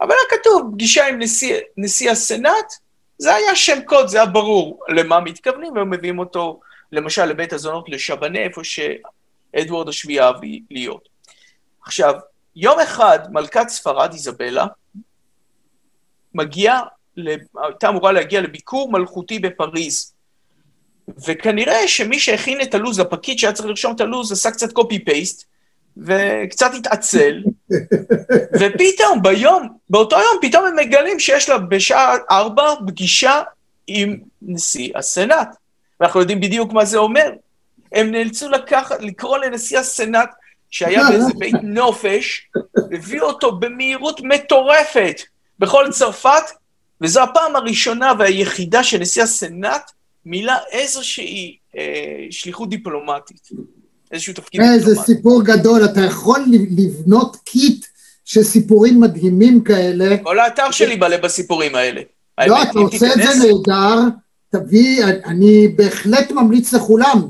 אבל היה כתוב פגישה עם נשיא, נשיא הסנאט, זה היה שם קוד, זה היה ברור למה מתכוונים, והם מביאים אותו למשל לבית הזונות לשבנה, איפה שאדוארד השביעי אהב להיות. עכשיו, יום אחד מלכת ספרד, איזבלה, מגיעה, הייתה אמורה להגיע לביקור מלכותי בפריז. וכנראה שמי שהכין את הלו"ז, הפקיד שהיה צריך לרשום את הלו"ז, עשה קצת קופי-פייסט, וקצת התעצל, ופתאום ביום, באותו יום פתאום הם מגלים שיש לה בשעה ארבע פגישה עם נשיא הסנאט. ואנחנו יודעים בדיוק מה זה אומר. הם נאלצו לקחת, לקרוא לנשיא הסנאט, שהיה באיזה בית נופש, הביא אותו במהירות מטורפת בכל צרפת, וזו הפעם הראשונה והיחידה שנשיא הסנאט מילא איזושהי אה, שליחות דיפלומטית, איזשהו תפקיד דיפלומטי. איזה סיפור גדול, אתה יכול לבנות קיט של סיפורים מדהימים כאלה. כל האתר שלי מלא בסיפורים האלה. לא, אתה עושה את זה נהדר, תביא, אני בהחלט ממליץ לכולם,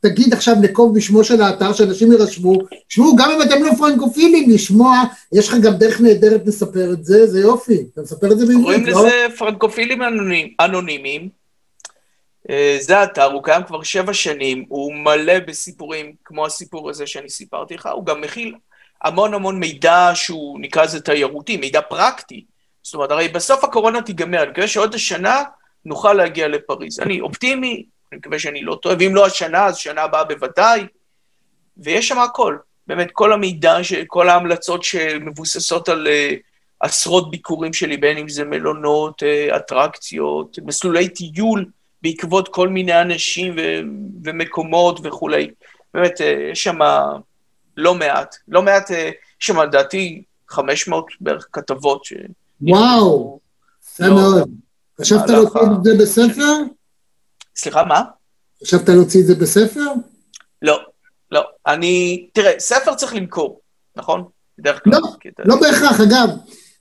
תגיד עכשיו נקוב בשמו של האתר, שאנשים יירשמו, תשמעו, גם אם אתם לא פרנקופילים, לשמוע, יש לך גם דרך נהדרת לספר את זה, זה יופי, אתה מספר את זה בעברית, לא? קוראים לזה פרנקופילים אנונימיים, זה אתר, הוא קיים כבר שבע שנים, הוא מלא בסיפורים כמו הסיפור הזה שאני סיפרתי לך, הוא גם מכיל המון המון מידע שהוא נקרא לזה תיירותי, מידע פרקטי. זאת אומרת, הרי בסוף הקורונה תיגמר, אני מקווה שעוד השנה נוכל להגיע לפריז. אני אופטימי, אני מקווה שאני לא טועה, ואם לא השנה, אז שנה הבאה בוודאי, ויש שם הכל. באמת, כל המידע, כל ההמלצות שמבוססות על uh, עשרות ביקורים שלי, בין אם זה מלונות, uh, אטרקציות, מסלולי טיול, בעקבות כל מיני אנשים ו- ומקומות וכולי. באמת, אה, יש שם לא מעט, לא מעט, יש שם לדעתי 500 בערך כתבות. ש... וואו, יפה לא, מאוד. חשבת להוציא את זה בספר? סליחה, מה? חשבת להוציא את זה בספר? לא, לא. אני, תראה, ספר צריך למכור, נכון? בדרך כלל. לא, לא בהכרח, אגב.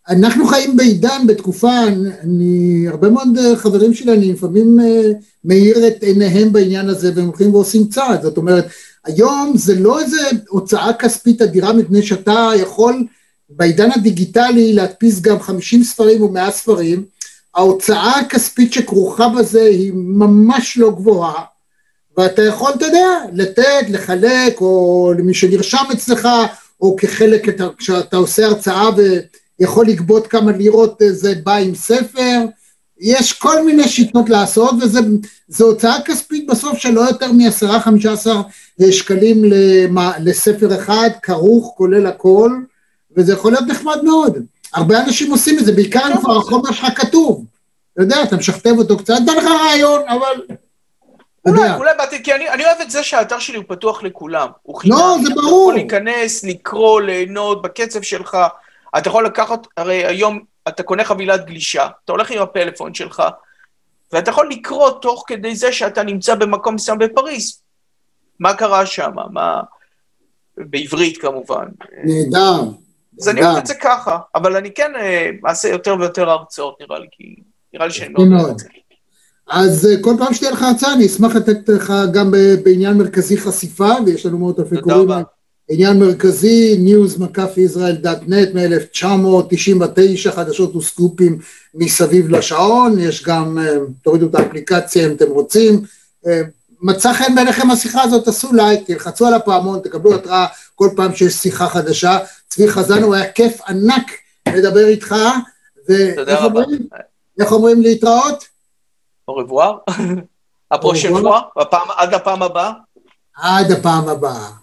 אנחנו חיים בעידן, בתקופה, אני, הרבה מאוד אה, חברים שלי, אני לפעמים אה, מאיר את עיניהם בעניין הזה והם הולכים ועושים צעד, זאת אומרת, היום זה לא איזה הוצאה כספית אדירה מפני שאתה יכול בעידן הדיגיטלי להדפיס גם 50 ספרים או 100 ספרים, ההוצאה הכספית שכרוכה בזה היא ממש לא גבוהה, ואתה יכול, אתה יודע, לתת, לחלק, או למי שנרשם אצלך, או כחלק, כשאתה עושה הרצאה ויכול לגבות כמה לירות, זה בא עם ספר, יש כל מיני שיטות לעשות, וזו הוצאה כספית בסוף של לא יותר מ-10-15 שקלים לספר אחד, כרוך, כולל הכל, וזה יכול להיות נחמד מאוד. הרבה אנשים עושים את זה, בעיקר אם כבר החומר שלך כתוב. אתה יודע, אתה משכתב אותו קצת, נתן לך רעיון, אבל... אולי, אולי באתי, כי אני, אני אוהב את זה שהאתר שלי הוא פתוח לכולם. הוא חינם. לא, זה ברור. אתה יכול להיכנס, לקרוא, ליהנות, בקצב שלך. אתה יכול לקחת, הרי היום אתה קונה חבילת גלישה, אתה הולך עם הפלאפון שלך, ואתה יכול לקרוא תוך כדי זה שאתה נמצא במקום מסוים בפריז. מה קרה שם, מה... בעברית כמובן. נהדר. אז אני אוהב את זה ככה, אבל אני כן אה, אעשה יותר ויותר הרצאות, נראה לי, כי נראה לי שאני לא אוהב את זה. אז כל פעם שתהיה לך הרצאה, אני אשמח לתת לך גם בעניין מרכזי חשיפה, ויש לנו מאות אלפי קוראים. עניין מרכזי, news.israel.net מ-1999, חדשות וסקופים מסביב לשעון, יש גם, תורידו את האפליקציה אם אתם רוצים. מצא חן בעיניכם השיחה הזאת, תעשו לייק, תלחצו על הפעמון, תקבלו התראה כל פעם שיש שיחה חדשה. צבי חזן, הוא היה כיף ענק לדבר איתך, ואיך אומרים? איך אומרים להתראות? à prochaine fois, עד הפעם הבאה. עד הפעם הבאה.